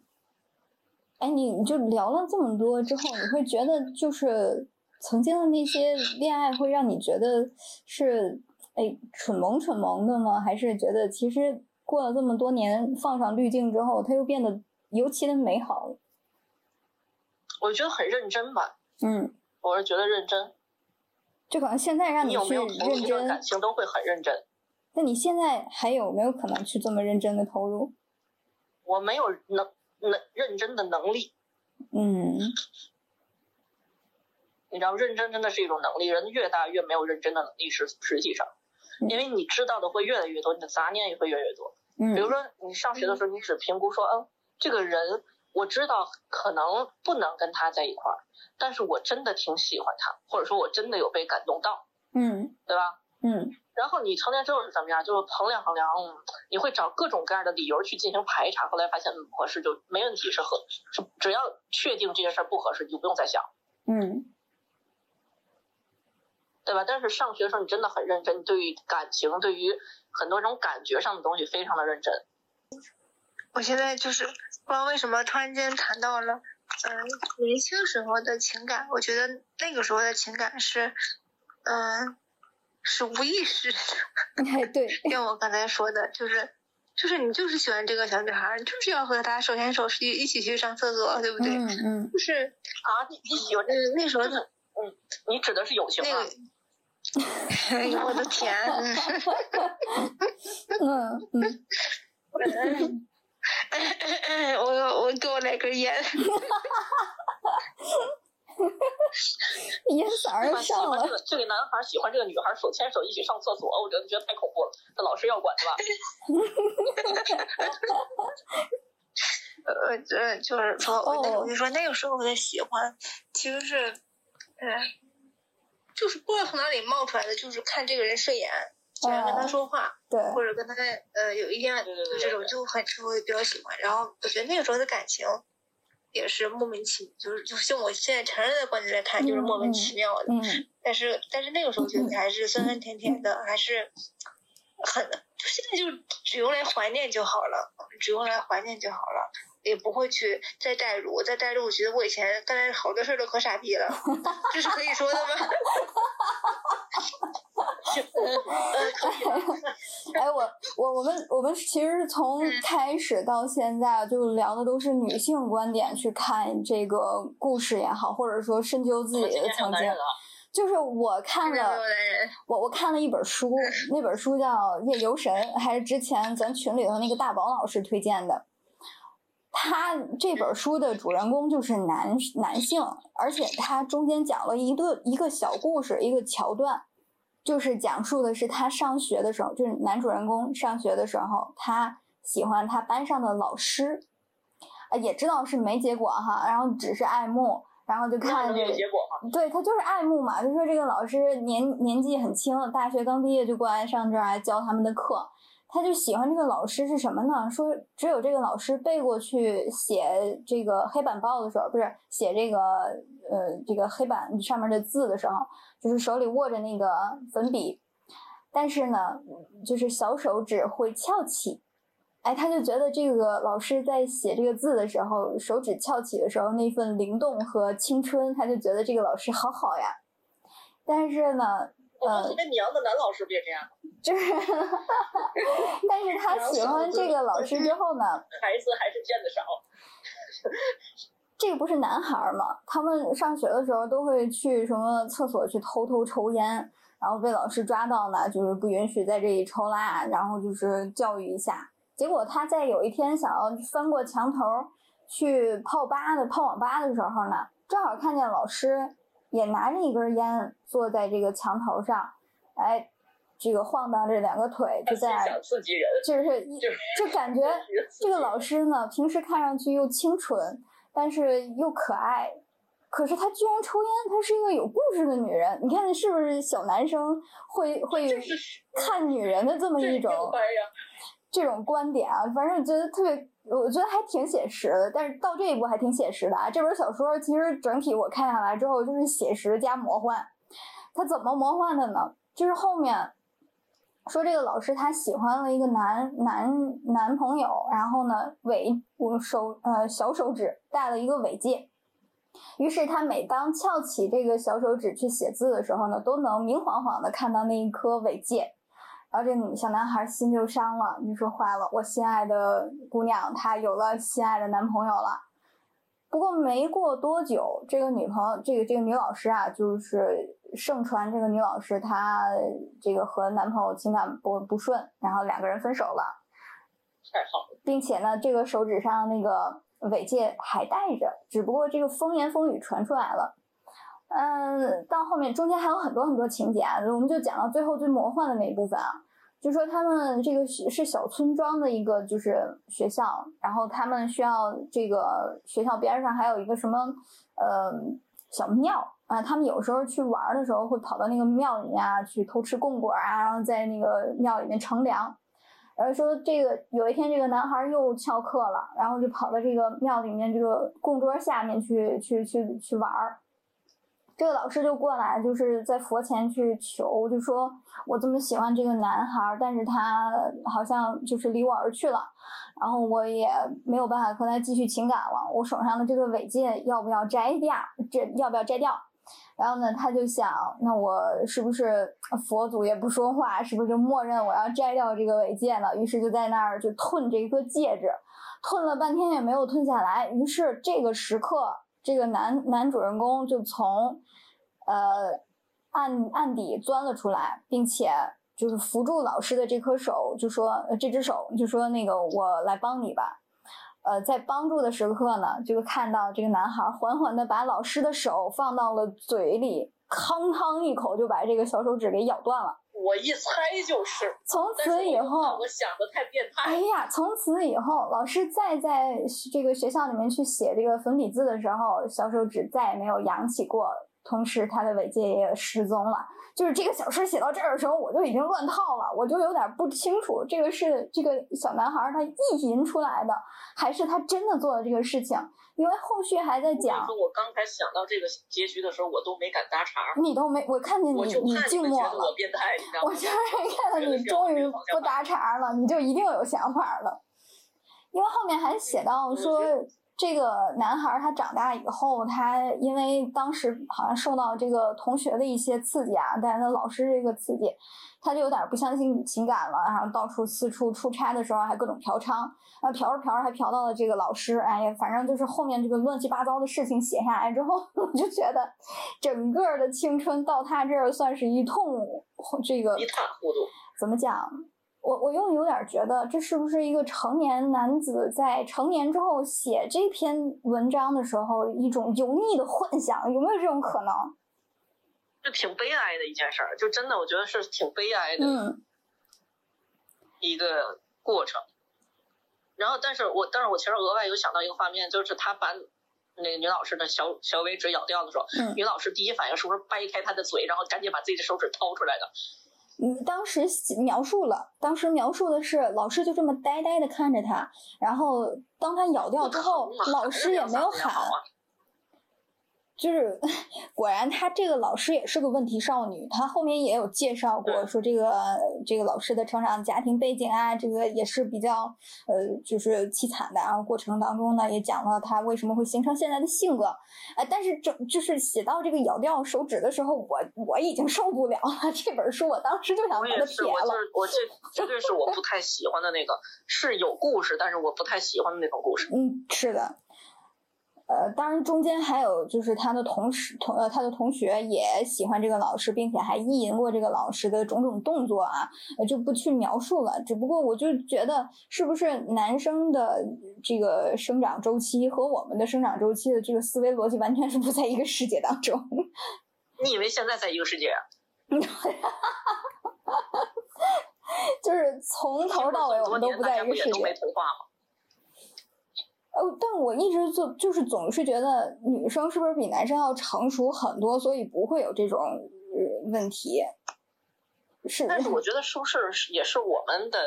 哎，你你就聊了这么多之后，你会觉得就是曾经的那些恋爱会让你觉得是哎蠢萌蠢萌的吗？还是觉得其实过了这么多年，放上滤镜之后，他又变得尤其的美好？我觉得很认真吧，嗯，我是觉得认真。就可能现在让你有去认真感，情都会很认真。那你现在还有没有可能去这么认真的投入？我没有能能认真的能力，嗯 [laughs] 你知道，认真真的是一种能力，人越大越没有认真的能力。实实际上，嗯因为你知道的会越来越多，你的杂念也会越来越多。嗯比如嗯说，你上学的时候，你只评估说，嗯，这个人我知道可能不能跟他在一块儿，但是我真的挺喜欢他，或者说我真的有被感动到，嗯对吧？嗯然后你成年之后是怎么样？就是衡量衡量，嗯你会找各种各样的理由去进行排查，后来发现嗯不合适就没问题，是合是只要确定这件事儿不合适，你就不用再想，嗯对吧？但是上学的时候你真的很认真，对于感情，对于很多这种感觉上的东西非常的认真。我现在就是不知道为什么突然间谈到了，嗯、年轻时候的情感，我觉得那个时候的情感是，嗯、是无意识的。哎对，像我刚才说的，就是，就是你就是喜欢这个小女孩儿，你就是要和她手牵手去一起去上厕所，对不对？嗯嗯就是，啊，你你喜欢嗯，那时候嗯你指的是友情那啊？个，[laughs] 哎呦我的天，[laughs] 嗯嗯嗯，[laughs] 我我给我来根烟，[laughs] 烟嗓儿喜上了欢这。个这个男孩喜欢这个女孩手牵手一起上厕所，我觉得觉得太恐怖了。这老师要管是吧？[laughs] 呃，这就是说，我我就说那个时候的喜欢，其实是，嗯、就是不知道从哪里冒出来的，就是看这个人顺眼，喜欢跟他哦说话，对，或者跟他呃有一定对对对这种对就很就会比较喜欢。然后我觉得那个时候的感情也是莫名其，就是就是用我现在成人的观点来看，就是莫名其妙的。嗯但是但是那个时候觉得还是酸酸甜甜的，还是很就现在就只用来怀念就好了，只用来怀念就好了。也不会去再代入，再代入，我觉得我以前干的好多事儿都可傻逼了，这是可以说的吗？[laughs] 哎，我我我们我们其实从开始到现在就聊的都是女性观点去看这个故事也好，或者说深究自己的曾经就是我看了我我看了一本书，[laughs] 那本书叫《夜游神》，还是之前咱群里头那个大宝老师推荐的。他这本书的主人公就是男男性，而且他中间讲了一个一个小故事，一个桥段，就是讲述的是他上学的时候，就是男主人公上学的时候，他喜欢他班上的老师，啊，也知道是没结果哈，然后只是爱慕，然后就看这有结果吗？对他就是爱慕嘛，就说这个老师年年纪很轻，大学刚毕业就过来上这儿来教他们的课，他就喜欢这个老师是什么呢？说只有这个老师背过去写这个黑板报的时候，不是写这个呃这个黑板上面的字的时候，就是手里握着那个粉笔，但是呢，就是小手指会翘起。哎，他就觉得这个老师在写这个字的时候，手指翘起的时候那份灵动和青春，他就觉得这个老师好好呀。但是呢，呃说特别娘的男老师别这样，就是，但是他喜欢这个老师之后呢，[laughs] 孩子还是见的少。这个不是男孩儿嘛？他们上学的时候都会去什么厕所去偷偷抽烟，然后被老师抓到呢，就是不允许在这里抽啦，然后就是教育一下。结果他在有一天想要翻过墙头去泡吧的泡网吧的时候呢，正好看见老师也拿着一根烟坐在这个墙头上，哎，这个晃荡着两个腿就在想刺激人，就是一就感觉这个老师呢，平时看上去又清纯，但是又可爱，可是她居然抽烟，她是一个有故事的女人。你看是不是小男生会会看女人的这么一种这。种观点啊？反正觉得特别，我觉得还挺写实的。但是到这一步还挺写实的啊！这本小说其实整体我看下来之后，就是写实加魔幻。它怎么魔幻的呢？就是后面说这个老师他喜欢了一个男男男朋友，然后呢尾我手呃小手指戴了一个尾戒，于是他每当翘起这个小手指去写字的时候呢，都能明晃晃的看到那一颗尾戒。然后这女小男孩心就伤了，你说坏了，我心爱的姑娘她有了心爱的男朋友了。不过没过多久，这个女朋友，这个这个女老师啊，就是盛传这个女老师她这个和男朋友情感不不顺，然后两个人分手了。太好了，并且呢，这个手指上那个尾戒还戴着，只不过这个风言风语传出来了。嗯，到后面中间还有很多很多情节啊，我们就讲到最后最魔幻的那一部分啊，就说他们这个是小村庄的一个就是学校，然后他们需要这个学校边上还有一个什么呃小庙啊，他们有时候去玩的时候会跑到那个庙里面啊去偷吃供果啊，然后在那个庙里面乘凉。然后说这个有一天这个男孩又翘课了，然后就跑到这个庙里面这个供桌下面去去去去玩儿。这个老师就过来，就是在佛前去求，就说我这么喜欢这个男孩，但是他好像就是离我而去了，然后我也没有办法和他继续情感了。我手上的这个尾戒要不要摘掉？这要不要摘掉？然后呢，他就想，那我是不是佛祖也不说话，是不是就默认我要摘掉这个尾戒呢？于是就在那儿就吞这一颗戒指，吞了半天也没有吞下来。于是这个时刻，这个男男主人公就从，呃，暗暗底钻了出来，并且就是扶住老师的这颗手，就说这只手，就说那个我来帮你吧。呃，在帮助的时刻呢，就看到这个男孩缓缓的把老师的手放到了嘴里，吭吭一口就把这个小手指给咬断了。我一猜就是。从此以后，我想的太变态。哎呀，从此以后，老师再在这个学校里面去写这个粉笔字的时候，小手指再也没有扬起过，同时他的尾戒也失踪了。就是这个小说写到这儿的时候，我就已经乱套了，我就有点不清楚，这个是这个小男孩他意淫出来的，还是他真的做了这个事情？因为后续还在讲。说我刚才想到这个结局的时候，我都没敢搭茬。你都没，我看见你，你静默了。我变态，你知道吗？我就是看到你终于不搭茬了，你就一定有想法了。因为后面还写到说。这个男孩他长大以后，他因为当时好像受到这个同学的一些刺激啊，但是他老师这个刺激，他就有点不相信情感了，然后到处四处出差的时候还各种嫖娼，然后嫖着嫖着还嫖到了这个老师，哎呀，反正就是后面这个乱七八糟的事情写下来之后，[laughs] 我就觉得整个的青春到他这儿算是一通这个一塌糊涂，怎么讲？我我又有点觉得，这是不是一个成年男子在成年之后写这篇文章的时候一种油腻的幻想？有没有这种可能？就挺悲哀的一件事儿，就真的我觉得是挺悲哀的一个过程。然后，但是我但是我其实额外有想到一个画面，就是他把那个女老师的小小尾指咬掉的时候，女老师第一反应是不是掰开他的嘴，然后赶紧把自己的手指掏出来的？嗯，当时描述了，当时描述的是老师就这么呆呆的看着他，然后当他咬掉之后，老师也没有喊。就是，[laughs] 果然他这个老师也是个问题少女。他后面也有介绍过，说这个这个老师的成长家庭背景啊，这个也是比较呃，就是凄惨的。然后过程当中呢，也讲了他为什么会形成现在的性格。哎，但是整就是写到这个咬掉手指的时候，我我已经受不了了。这本书我当时就想把它撇了。我这绝对是我不太喜欢的那个，是有故事，但是我不太喜欢的那种故事。[laughs] 嗯，是的。呃，当然中间还有就是他的同事同呃他的同学也喜欢这个老师，并且还意淫过这个老师的种种动作啊，就不去描述了。只不过我就觉得，是不是男生的这个生长周期和我们的生长周期的这个思维逻辑完全是不在一个世界当中？[laughs] 你以为现在在一个世界？[laughs] 就是从头到尾我们都不在一个世界。哦，但我一直就就是总是觉得女生是不是比男生要成熟很多，所以不会有这种问题。是，但是我觉得是不是也是我们的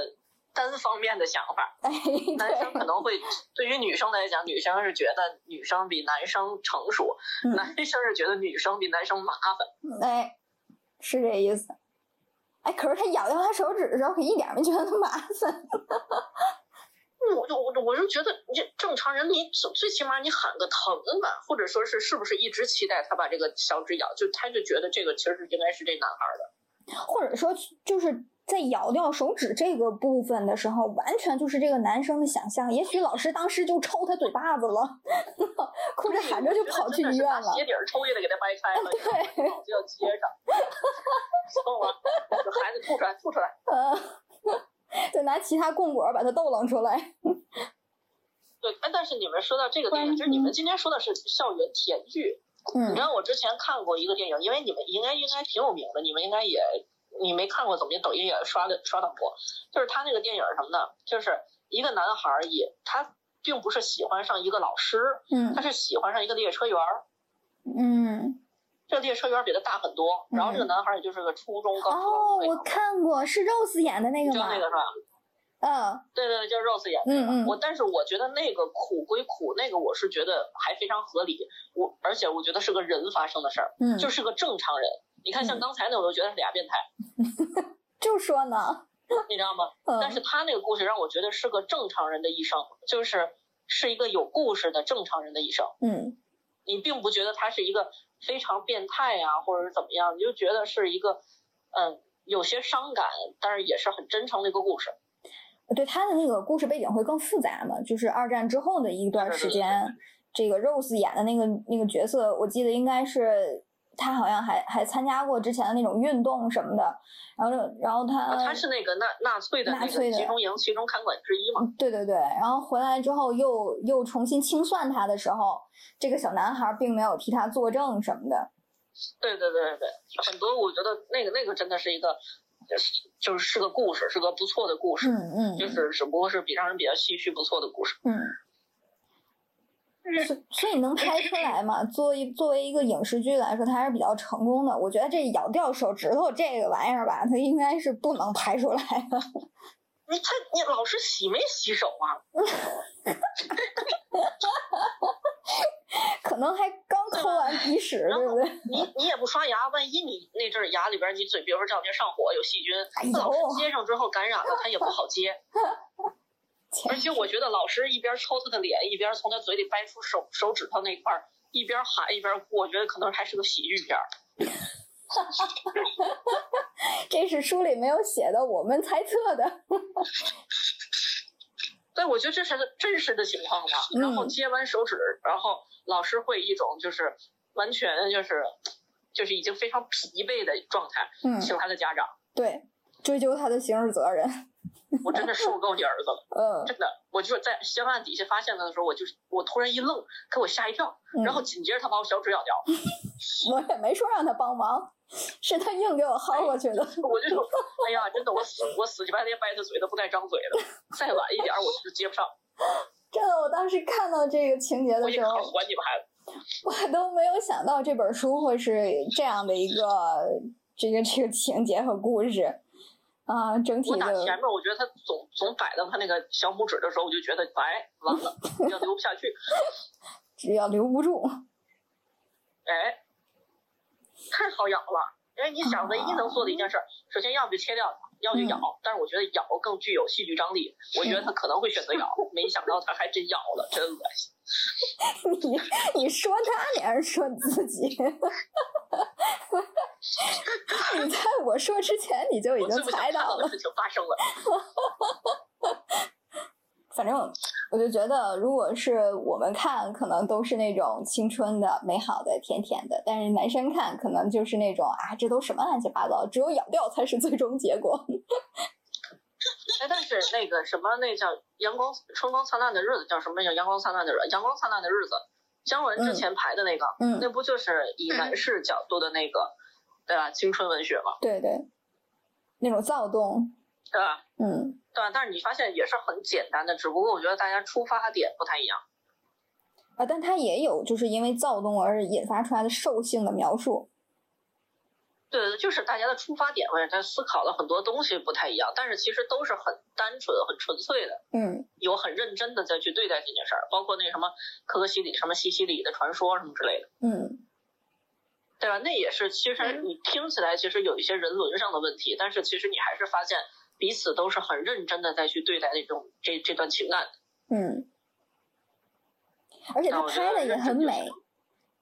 单方面的想法？[laughs] 男生可能会对于女生来讲，女生是觉得女生比男生成熟，男生是觉得女生比男生麻烦。哎，是这意思。哎，可是他咬掉他手指的时候，可一点没觉得他麻烦。我就我我我就觉得你这正常人，你最最起码你喊个疼吧，或者说是是不是一直期待他把这个小指咬，就他就觉得这个其实是应该是这男孩的。或者说就是在咬掉手指这个部分的时候，完全就是这个男生的想象。也许老师当时就抽他嘴巴子了，哭着喊着就跑去医院了。鞋底儿抽也得给他掰开了，[laughs] 对，就要接上。[laughs] xong 了，孩子吐出来，吐出来。[laughs] 呃，就拿其他供果把它逗楞出来。对，哎，但是你们说到这个电影，就是你们今天说的是校园甜剧。嗯你知道我之前看过一个电影，因为你们应该应该挺有名的，你们应该也你没看过，怎么的抖音也刷的刷到过。就是他那个电影什么的，就是一个男孩儿也他并不是喜欢上一个老师，嗯他是喜欢上一个列车员儿。嗯。这个列车员儿比他大很多，然后这个男孩儿也就是个初中刚初哦中，我看过，是 Rose 演的那个吗？就那个是吧？嗯对对对，就是 Rose 演的。嗯嗯我但是我觉得那个苦归苦，那个我是觉得还非常合理。我而且我觉得是个人发生的事儿，嗯，就是个正常人。你看像刚才那，我都觉得是俩变态，[laughs] 就说呢，你知道吗？嗯但是他那个故事让我觉得是个正常人的一生，就是是一个有故事的正常人的一生。嗯你并不觉得他是一个非常变态呀、或者是怎么样，你就觉得是一个嗯有些伤感，但是也是很真诚的一个故事。对他的那个故事背景会更复杂嘛，就是二战之后的一段时间，这个 Rose 演的那个那个角色，我记得应该是他好像还还参加过之前的那种运动什么的，然后然后他、啊他是那个纳纳粹的纳粹的集中营集中看管之一嘛。对对对，然后回来之后又又重新清算他的时候，这个小男孩并没有替他作证什么的，[laughs] 对对对对对，很多我觉得那个那个真的是一个，就是就是是个故事，是个不错的故事，嗯嗯就是只不过是比让人比较唏嘘不错的故事。嗯。所所以能拍出来嘛？作为作为一个影视剧来说，它还是比较成功的。我觉得这咬掉手指头这个玩意儿吧，它应该是不能拍出来的。你他你老师洗没洗手啊？[laughs] 可能还刚抠完鼻屎，对不对？你你也不刷牙，万一你那阵儿牙里边你嘴，比如说这两天上火有细菌，哎老师接上之后感染了，他也不好接。[laughs] 而且我觉得老师一边抽他的脸，一边从他嘴里掰出手手指头那块儿，一边喊一边哭，我觉得可能还是个喜剧片儿。[laughs] 这是书里没有写的，我们猜测的。对，我觉得这是个真实的情况吧。然后嗯接完手指，然后老师会一种就是完全就是就是已经非常疲惫的状态，嗯，请他的家长。对，追究他的刑事责任。[laughs] 我真的受够你儿子了，嗯真的。我就是在香案底下发现他的时候，我就我突然一愣，给我吓一跳。嗯然后紧接着他把我小指咬掉，[laughs] 我也没说让他帮忙，是他硬给我薅过去的。我就说，哎呀，真的，我死我死乞白赖掰他嘴他不带张嘴的，再晚一点儿我就接不上，[laughs] 真的，我当时看到这个情节的时候，一考还你们孩子。我都没有想到这本书会是这样的一个这个这个情节和故事啊，整体我打前面，我觉得他总总摆到他那个小拇指的时候，我就觉得，哎，完了，要留不下去，只要留不住，哎，太好咬了。因为你想，唯一能做的一件事儿，首先要不就切掉它，要不就咬。但是我觉得咬更具有戏剧张力，我觉得他可能会选择咬，没想到他还真咬了，真恶心。[laughs] 你你说他，你还是说你自己？[laughs] 你在我说之前，你就已经猜到了。事情发生了。[laughs] 反正我就觉得，如果是我们看，可能都是那种青春的、美好的、甜甜的；但是男生看，可能就是那种啊，这都什么乱七八糟，只有咬掉才是最终结果。哎，但是那个什么，那叫阳光春光灿烂的日子，叫什么叫阳光灿烂的日阳光灿烂的日子？姜文之前排的那个，嗯，那不就是以男士角度的那个，对吧？青春文学嘛，对对，那种躁动，对吧？嗯，对吧？但是你发现也是很简单的，只不过我觉得大家出发点不太一样。啊，但它也有就是因为躁动而引发出来的兽性的描述。对对，就是大家的出发点或者在思考了很多东西不太一样，但是其实都是很单纯、很纯粹的，嗯有很认真的在去对待这件事儿，包括那什么可可西里、什么西西里的传说什么之类的，嗯对吧？那也是，其实你听起来其实有一些人伦上的问题，但是其实你还是发现彼此都是很认真的在去对待那种这这段情感。嗯，而且他拍的也很美，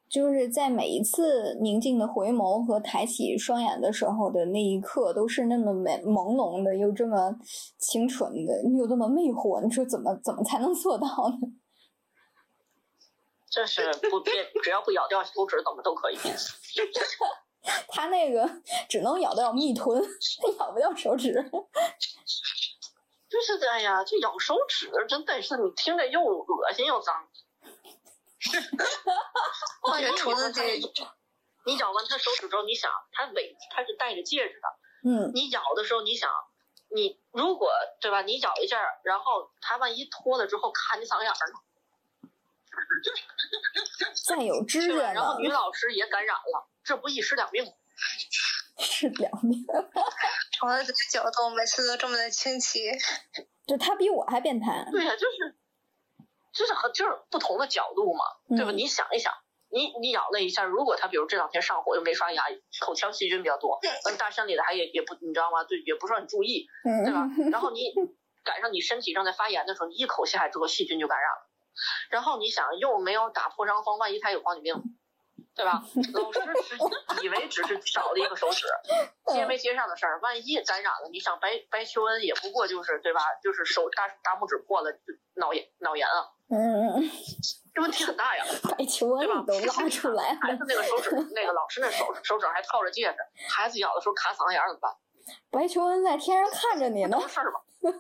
就是在每一次宁静的回眸和抬起双眼的时候的那一刻，都是那么美朦胧的，又这么清纯的，又这么魅惑。你说怎么怎么才能做到呢？[laughs] 这是不变，只要不咬掉手指，怎么都可以。[laughs] 他那个只能咬到蜜臀，[laughs] 咬不到手指。[laughs] 就是的哎呀，这咬手指真的是你听着又恶心又脏。[laughs] 我觉得除了这这，你咬完他手指之后，你想他尾他是戴着戒指的，嗯你咬的时候，你想你如果对吧，你咬一下，然后他万一脱了之后卡你嗓眼儿呢，再有指甲对？然后，女老师也感染了，这不一尸两命吗？[laughs] 是两面。从了这个角度，每次都这么的清奇。就他比我还变态。对呀、就是就是很就是不同的角度嘛，对吧？嗯你想一想，你你咬了一下，如果他比如这两天上火又没刷牙，口腔细菌比较多，嗯，大山里的还也也不你知道吗？对，也不是很注意，对吧嗯，？[laughs] 然后你赶上你身体正在发炎的时候，你一口下来之后细菌就感染了，然后你想又没有打破伤风，万一他有狂犬病。对吧？老师只以为只是少了一个手指，接没接上的事儿，万一感染了，你想白白求恩也不过就是对吧？就是手大大拇指破了，就脑炎脑炎啊，嗯嗯，这问题很大呀，[laughs] 白求恩对吧？你都拉出来了，孩子那个手指，那个老师那手手指还套着戒指，孩子咬的时候卡嗓子眼儿怎么办？白求恩在天上看着你呢不，是事儿吗？[laughs]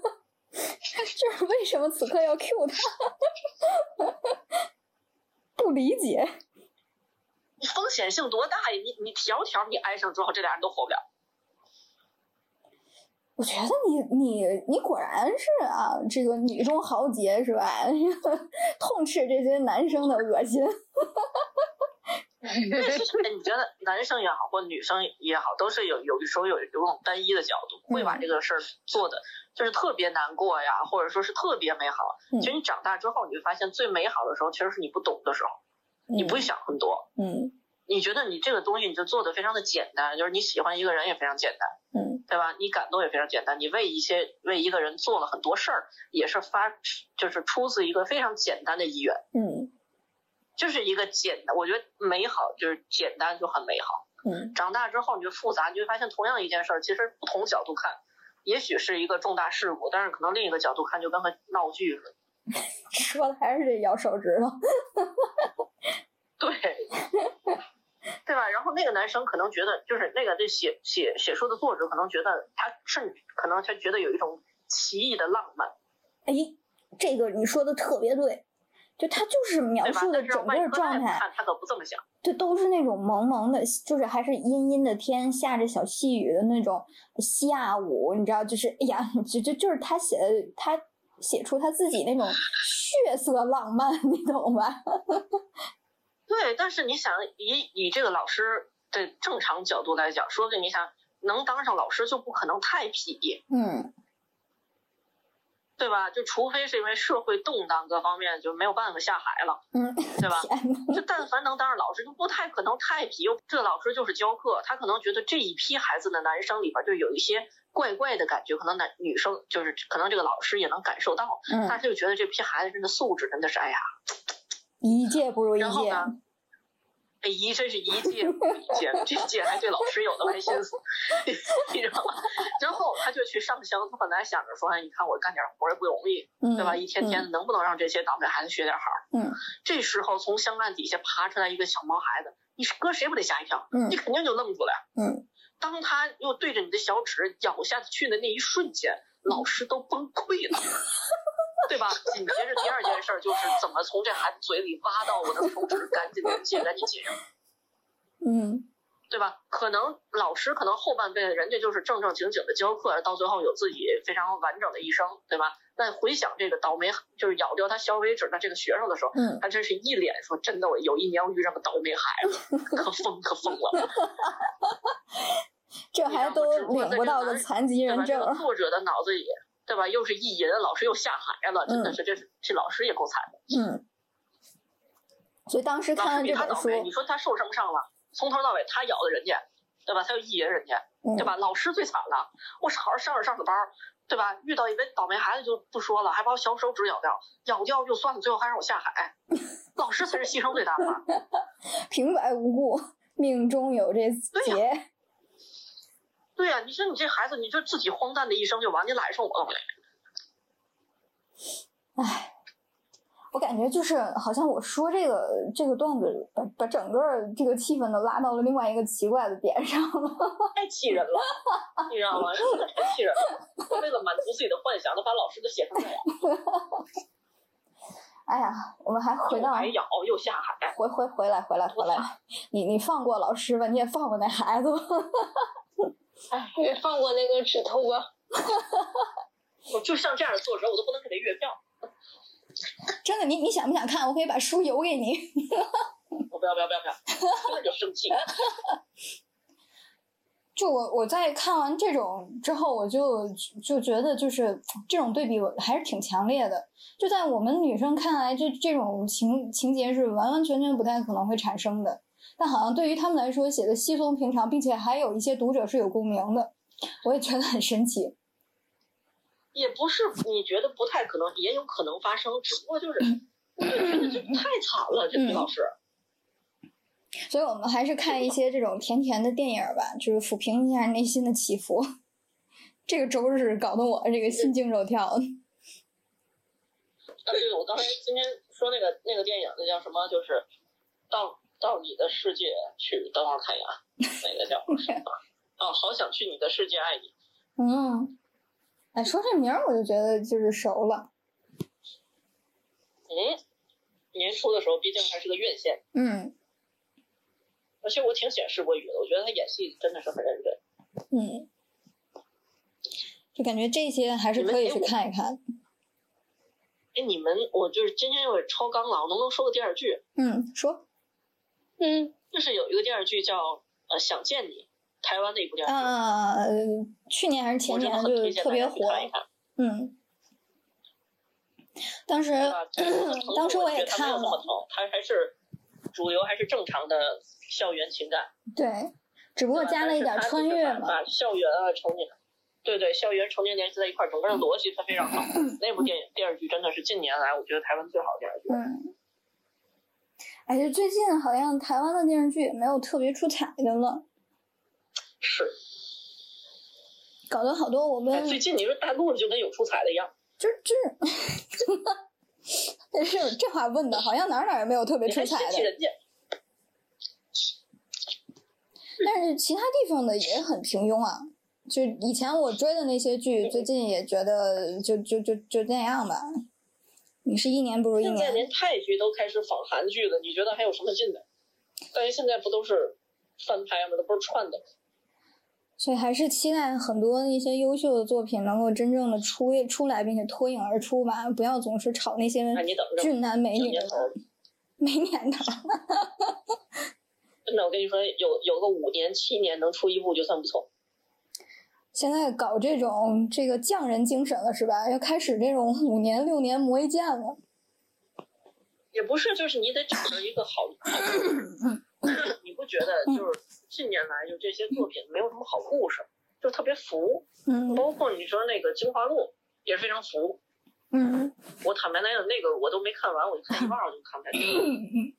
就是为什么此刻要 Q 他？[laughs] 不理解。你风险性多大呀？你你条条你挨上之后，这俩人都活不了。我觉得你你你果然是啊，这个女中豪杰是吧？[laughs] 痛斥这些男生的恶心。哎，你觉得男生也好，或女生也好，都是有有的时候有有种单一的角度，会把这个事儿做的就是特别难过呀，或者说是特别美好。嗯其实你长大之后，你会发现最美好的时候，其实是你不懂的时候，你不会想很多。嗯你觉得你这个东西你就做的非常的简单，就是你喜欢一个人也非常简单，嗯对吧？你感动也非常简单，你为一些为一个人做了很多事儿，也是发就是出自一个非常简单的意愿，嗯就是一个简单，我觉得美好就是简单就很美好。嗯长大之后你就复杂，你就会发现同样一件事儿，其实不同角度看，也许是一个重大事故，但是可能另一个角度看就跟个闹剧似的。[laughs] 说的还是这咬手指头。[laughs] 对，对吧？然后那个男生可能觉得，就是那个这写写写书的作者可能觉得，他甚至可能他觉得有一种奇异的浪漫，哎，这个你说的特别对，就他就是描？述的整个状态，他可不这么想。就都是那种蒙蒙的，就是还是阴阴的天，下着小细雨的那种下午，你知道，就是哎呀，就就就是他写的，他写出他自己那种血色浪漫，[laughs] 你懂吧？[laughs] 对，但是你想，以以这个老师的正常角度来讲，说句你想能当上老师就不可能太痞，嗯对吧？就除非是因为社会动荡各方面就没有办法下海了，嗯，对吧？[laughs] 就但凡能当上老师，就不太可能太皮。这老师就是教课，他可能觉得这一批孩子的男生里边就有一些怪怪的感觉，可能男女生就是可能这个老师也能感受到，但嗯，是就觉得这批孩子真的素质真的是哎呀，一届不如一届，然后呢哎一真是一届不如一届，这届还对老师有的歪心思，[laughs] 你知道吗？然后他就去上香，他本来想着说，哎，你看我干点活也不容易，嗯，对吧？一天天的能不能让这些倒霉孩子学点好？嗯，这时候从香案底下爬出来一个小毛孩子，你搁谁不得吓一跳？嗯你肯定就愣住了。嗯，当他又对着你的小指咬下去的那一瞬间，老师都崩溃了，[laughs] 对吧？紧接着第二件事儿就是怎么从这孩子嘴里挖到我的手指，赶紧的接，赶紧接上，嗯对吧？可能老师可能后半辈子人家就是正正经经的教课，到最后有自己非常完整的一生，对吧？但回想这个倒霉，就是咬掉他小尾指的这个学生的时候，嗯，他真是一脸说真的，我有一年我遇上个倒霉孩子，可疯可疯了，[laughs] 这还都领不到个残疾？人证这个，作者的脑子里，对吧？又是意淫，老师又下海了，真的是这是这老师也够惨的。嗯，所以当时看完这本书，你说他受什么伤了？从头到尾他咬的人家，对吧？他又意淫人家，嗯对吧？老师最惨了，我好好上着上着班，对吧？遇到一位倒霉孩子就不说了，还把我小手指咬掉，咬掉就算了，最后还让我下海，[laughs] 老师才是牺牲最大的。[laughs] 平白无故，命中有这对劫。对呀、你说你这孩子，你就自己荒诞的一生就完，你揽上我干嘛呀？唉，我感觉就是好像我说这个这个段子，把把整个这个气氛都拉到了另外一个奇怪的点上了。[laughs] 太气人了，你知道吗？真的太气人了。他为了满足自己的幻想，都把老师都写成这样，[laughs] 哎呀，我们还回到又挨咬又下海。回回回来回来回来，你你放过老师吧，你也放过那孩子吧。也放过那个指头吧。[laughs] 我就像这样的作者，我都不能给他月票。真的，你你想不想看？我可以把书邮给你。[laughs] 我不要不要不要不要，听着就生气。[laughs] 就我我在看完这种之后，我就就觉得就是这种对比我还是挺强烈的。就在我们女生看来，这这种情情节是完完全全不太可能会产生的。但好像对于他们来说，写的稀松平常，并且还有一些读者是有共鸣的，我也觉得很神奇。也不是你觉得不太可能，也有可能发生，只不过就是，我就觉得这太惨了，这女老师。所以我们还是看一些这种甜甜的电影吧，就是抚平一下内心的起伏。这个周日搞得我这个心惊肉跳的。啊，对，我刚才今天说那个那个电影，那叫什么？就是到到你的世界去，等会儿看一眼啊，那个叫什么？啊，好想去你的世界爱你。嗯，哎，说这名儿我就觉得就是熟了。嗯，年初的时候，毕竟还是个院线，嗯而且我挺喜欢施柏宇的，我觉得他演戏真的是很认真。嗯，就感觉这些还是可以去看一看。哎，你们，我就是今天有点超纲了，我能不能说个电视剧？嗯，说嗯，就是有一个电视剧叫呃《想见你》，台湾的一部电视剧，啊、去年还是前年就特别火。看一看。嗯，当时？[clears throat] 当时我也看了，有那么疼，它还是主流，还是正常的校园情感。对，只不过加了一点穿越嘛。把校园啊、成年，对对，校园成年联系在一块儿，整个的逻辑它非常好。[clears throat] 那部电影电视剧真的是近年来我觉得台湾最好的电视剧。嗯，哎，就最近好像台湾的电视剧也没有特别出彩的了，是，搞得好多我们哎，最近你说大陆就跟有出彩的一样，就就是，[laughs] 但是这话问的好像哪儿哪儿也没有特别出彩的，人家？但是其他地方的也很平庸啊。就以前我追的那些剧，最近也觉得就就就就那样吧。你是一年不如一年，现在连泰剧都开始仿韩剧了，你觉得还有什么劲呢？但是现在不都是翻拍吗？都不是串的。所以还是期待很多一些优秀的作品能够真正的出出来，并且脱颖而出吧。不要总是炒那些俊男美女没年头。真的，我跟你说，有有个五年、七年能出一部就算不错。现在搞这种这个匠人精神了是吧？要开始这种五年六年磨一剑了。也不是，就是你得找到一个好，[laughs] 你不觉得就是近年来就这些作品没有什么好故事，就特别浮，嗯包括你说那个《精华录》也非常浮。嗯我坦白来讲，那个我都没看完，我就看一半儿我就看不下去了。嗯，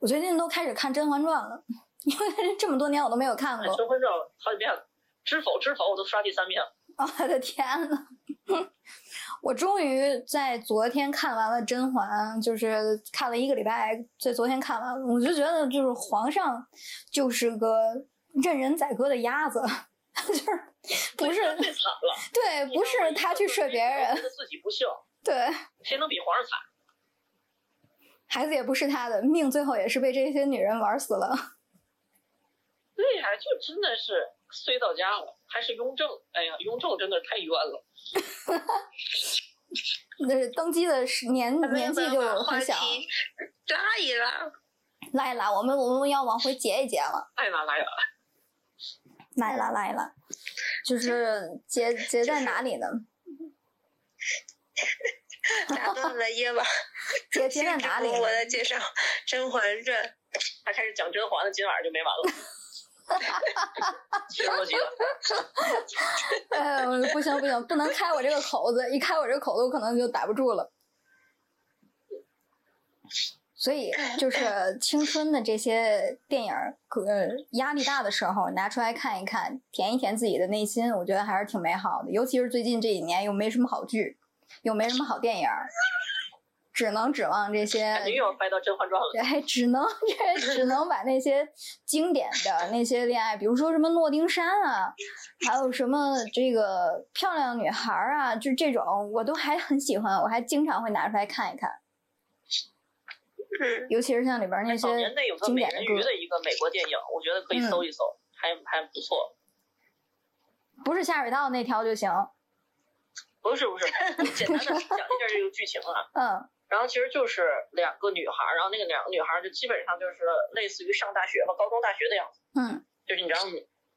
我最近都开始看《甄嬛传》了，因为这么多年我都没有看哎，《过。甄嬛传》好几遍了，《知否知否》我都刷第三遍了。[laughs] 我的天呐！[laughs] 我终于在昨天看完了《甄嬛》，就是看了一个礼拜，在昨天看完了，我就觉得就是皇上就是个任人宰割的鸭子，[laughs] 就是不是对最惨了，对，不是他去睡别人自己不幸，对，谁能比皇上惨？孩子也不是他的命，最后也是被这些女人玩死了。对呀、就真的是衰到家了，还是雍正，哎呀，雍正真的太冤了。[laughs] 那是登基的时年年纪就很小，[laughs] 拉一拉，拉一拉，我们我们要往回截一截了。爱哪来了。来了来了，就是结结在哪里呢？[laughs] 打断了夜晚。结结在哪里？我在介绍《甄嬛传》。他开始讲甄嬛了，今晚上就没完了。切过去了。[laughs] 哎，我不行不行，不能开我这个口子，一开我这个口子，我可能就打不住了。所以，就是青春的这些电影儿，呃，压力大的时候拿出来看一看，填一填自己的内心，我觉得还是挺美好的。尤其是最近这几年，又没什么好剧，又没什么好电影儿，只能指望这些感觉又要掰到《甄嬛传》了。哎，只能这只能把那些经典的那些恋爱，比如说什么诺丁山啊，还有什么这个漂亮女孩儿啊，就这种我都还很喜欢，我还经常会拿出来看一看。嗯，尤其是像里边儿那些早年内有个美经典的歌，人鱼的一个美国电影，我觉得可以搜一搜，还还不错。不是下水道那条就行。不是不是，简单的讲一下这个剧情啊。[laughs] 嗯然后其实就是两个女孩儿，然后那个两个女孩儿就基本上就是类似于上大学吧，高中大学的样子。嗯就是你知道，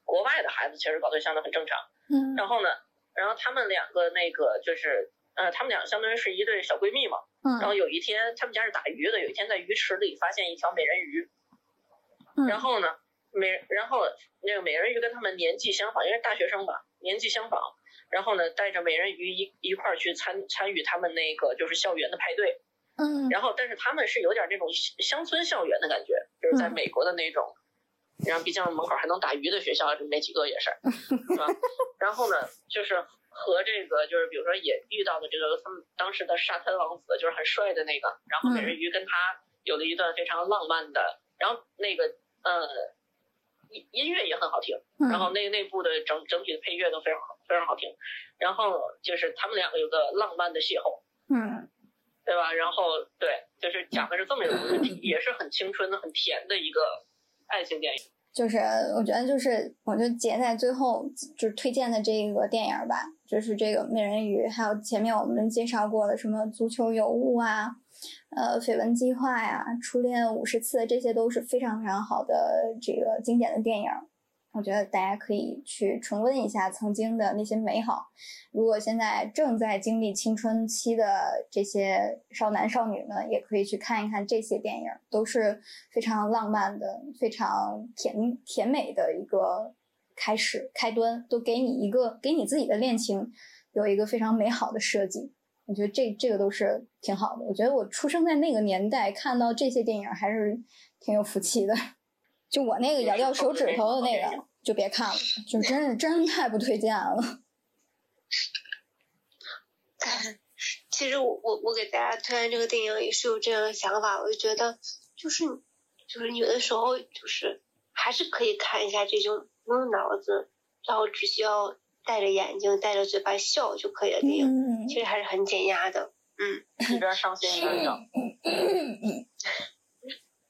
国外的孩子其实搞对象都很正常。嗯然后呢，然后他们两个那个就是，呃，他们俩相当于是一对小闺蜜嘛。嗯然后嗯有一天，他们家是打鱼的，有一天在鱼池里发现一条美人鱼。嗯，然后呢，美，然后那个美人鱼跟他们年纪相仿，因为大学生吧，年纪相仿。然后呢，带着美人鱼一一块儿去参参与他们那个就是校园的派对。嗯。然后，但是他们是有点那种乡村校园的感觉，就是在嗯。美国的那种，然后毕竟门口还能打鱼的学校，就没几个也是，[laughs] 是吧？然后呢，就是和这个就是比如说也遇到的这个他们当时的沙滩王子，就是很帅的那个，然后美人鱼跟他有了一段非常浪漫的，然后那个呃音音乐也很好听，嗯，然后那那部的整整体的配乐都非常好，非常好听，然后就是他们两个有个浪漫的邂逅。嗯对吧？然后对，就是讲的是这么一个故事，[laughs] 也是很青春的、很甜的一个爱情电影。就是我觉得就是我就结在最后就是推荐的这个电影儿吧，就是这个美人鱼，还有前面我们介绍过的什么足球尤物啊，呃，绯闻计划呀，初恋五十次，这些都是非常非常好的这个经典的电影儿。我觉得大家可以去重温一下曾经的那些美好。如果现在正在经历青春期的这些少男少女们，也可以去看一看这些电影，都是非常浪漫的、非常甜甜美的一个开始开端，都给你一个给你自己的恋情有一个非常美好的设计。我觉得这这个都是挺好的。我觉得我出生在那个年代，看到这些电影还是挺有福气的。就我那个咬掉手指头的那个，就别看了，就真是真太不推荐了。[laughs] 其实我我我给大家推荐这个电影也是有这样的想法，我就觉得就是就是有的时候就是还是可以看一下这种不用脑子，然后只需要带着眼睛、带着嘴巴笑就可以的电影，嗯其实还是很减压的。嗯，一边伤心一边笑。[laughs]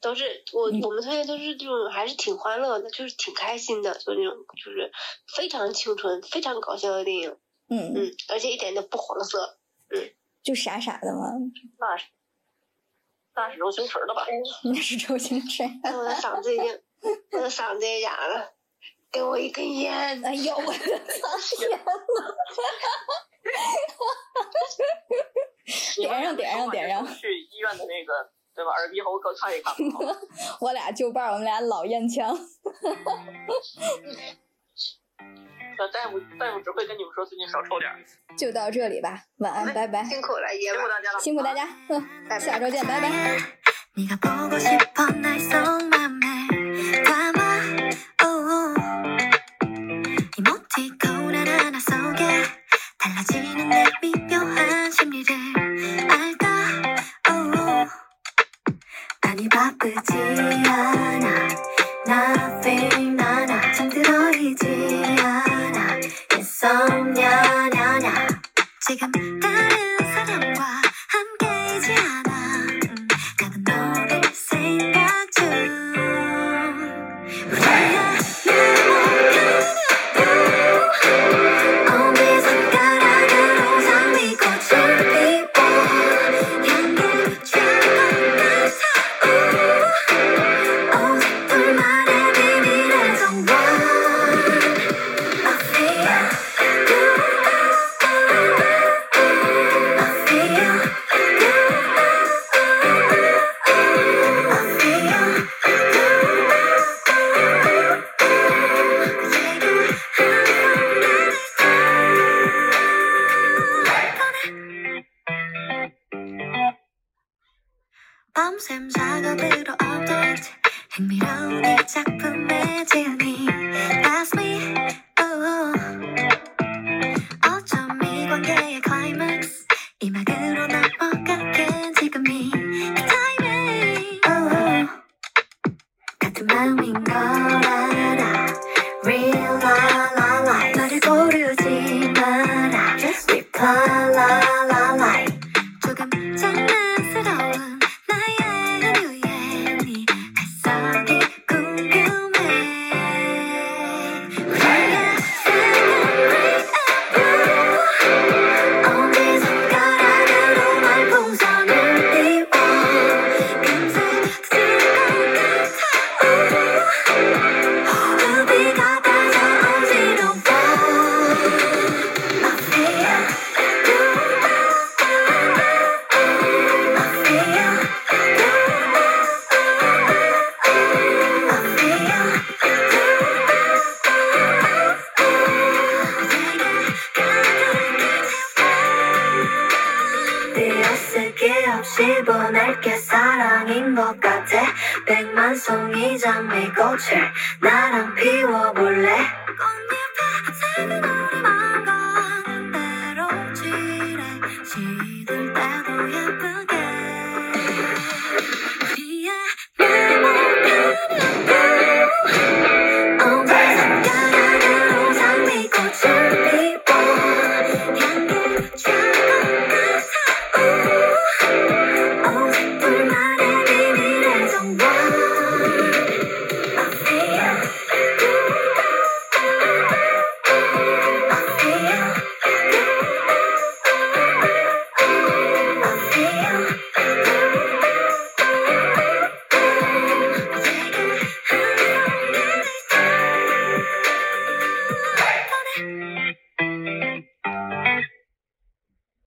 都是我我们推荐都是这种还是挺欢乐的，就是挺开心的，就那种就是非常青春、非常搞笑的电影。嗯，嗯，而且一点都不黄色。嗯就傻傻的嘛，那是那是周星驰的吧？[laughs] 那是周星驰。[laughs] 我的嗓子已经，我的嗓子也哑了，给我一根烟。哎呦，我的苍天呐！[laughs] 点上点上点上去医院的那个对吧？耳鼻喉科看一看。[laughs] 我俩就伴儿，我们俩老烟枪。[laughs] 那大夫大夫只会跟你们说最近少抽点儿。就到这里吧，晚安，拜拜，辛苦了，辛苦。大家了。辛苦大家，嗯，拜拜下周见，拜拜。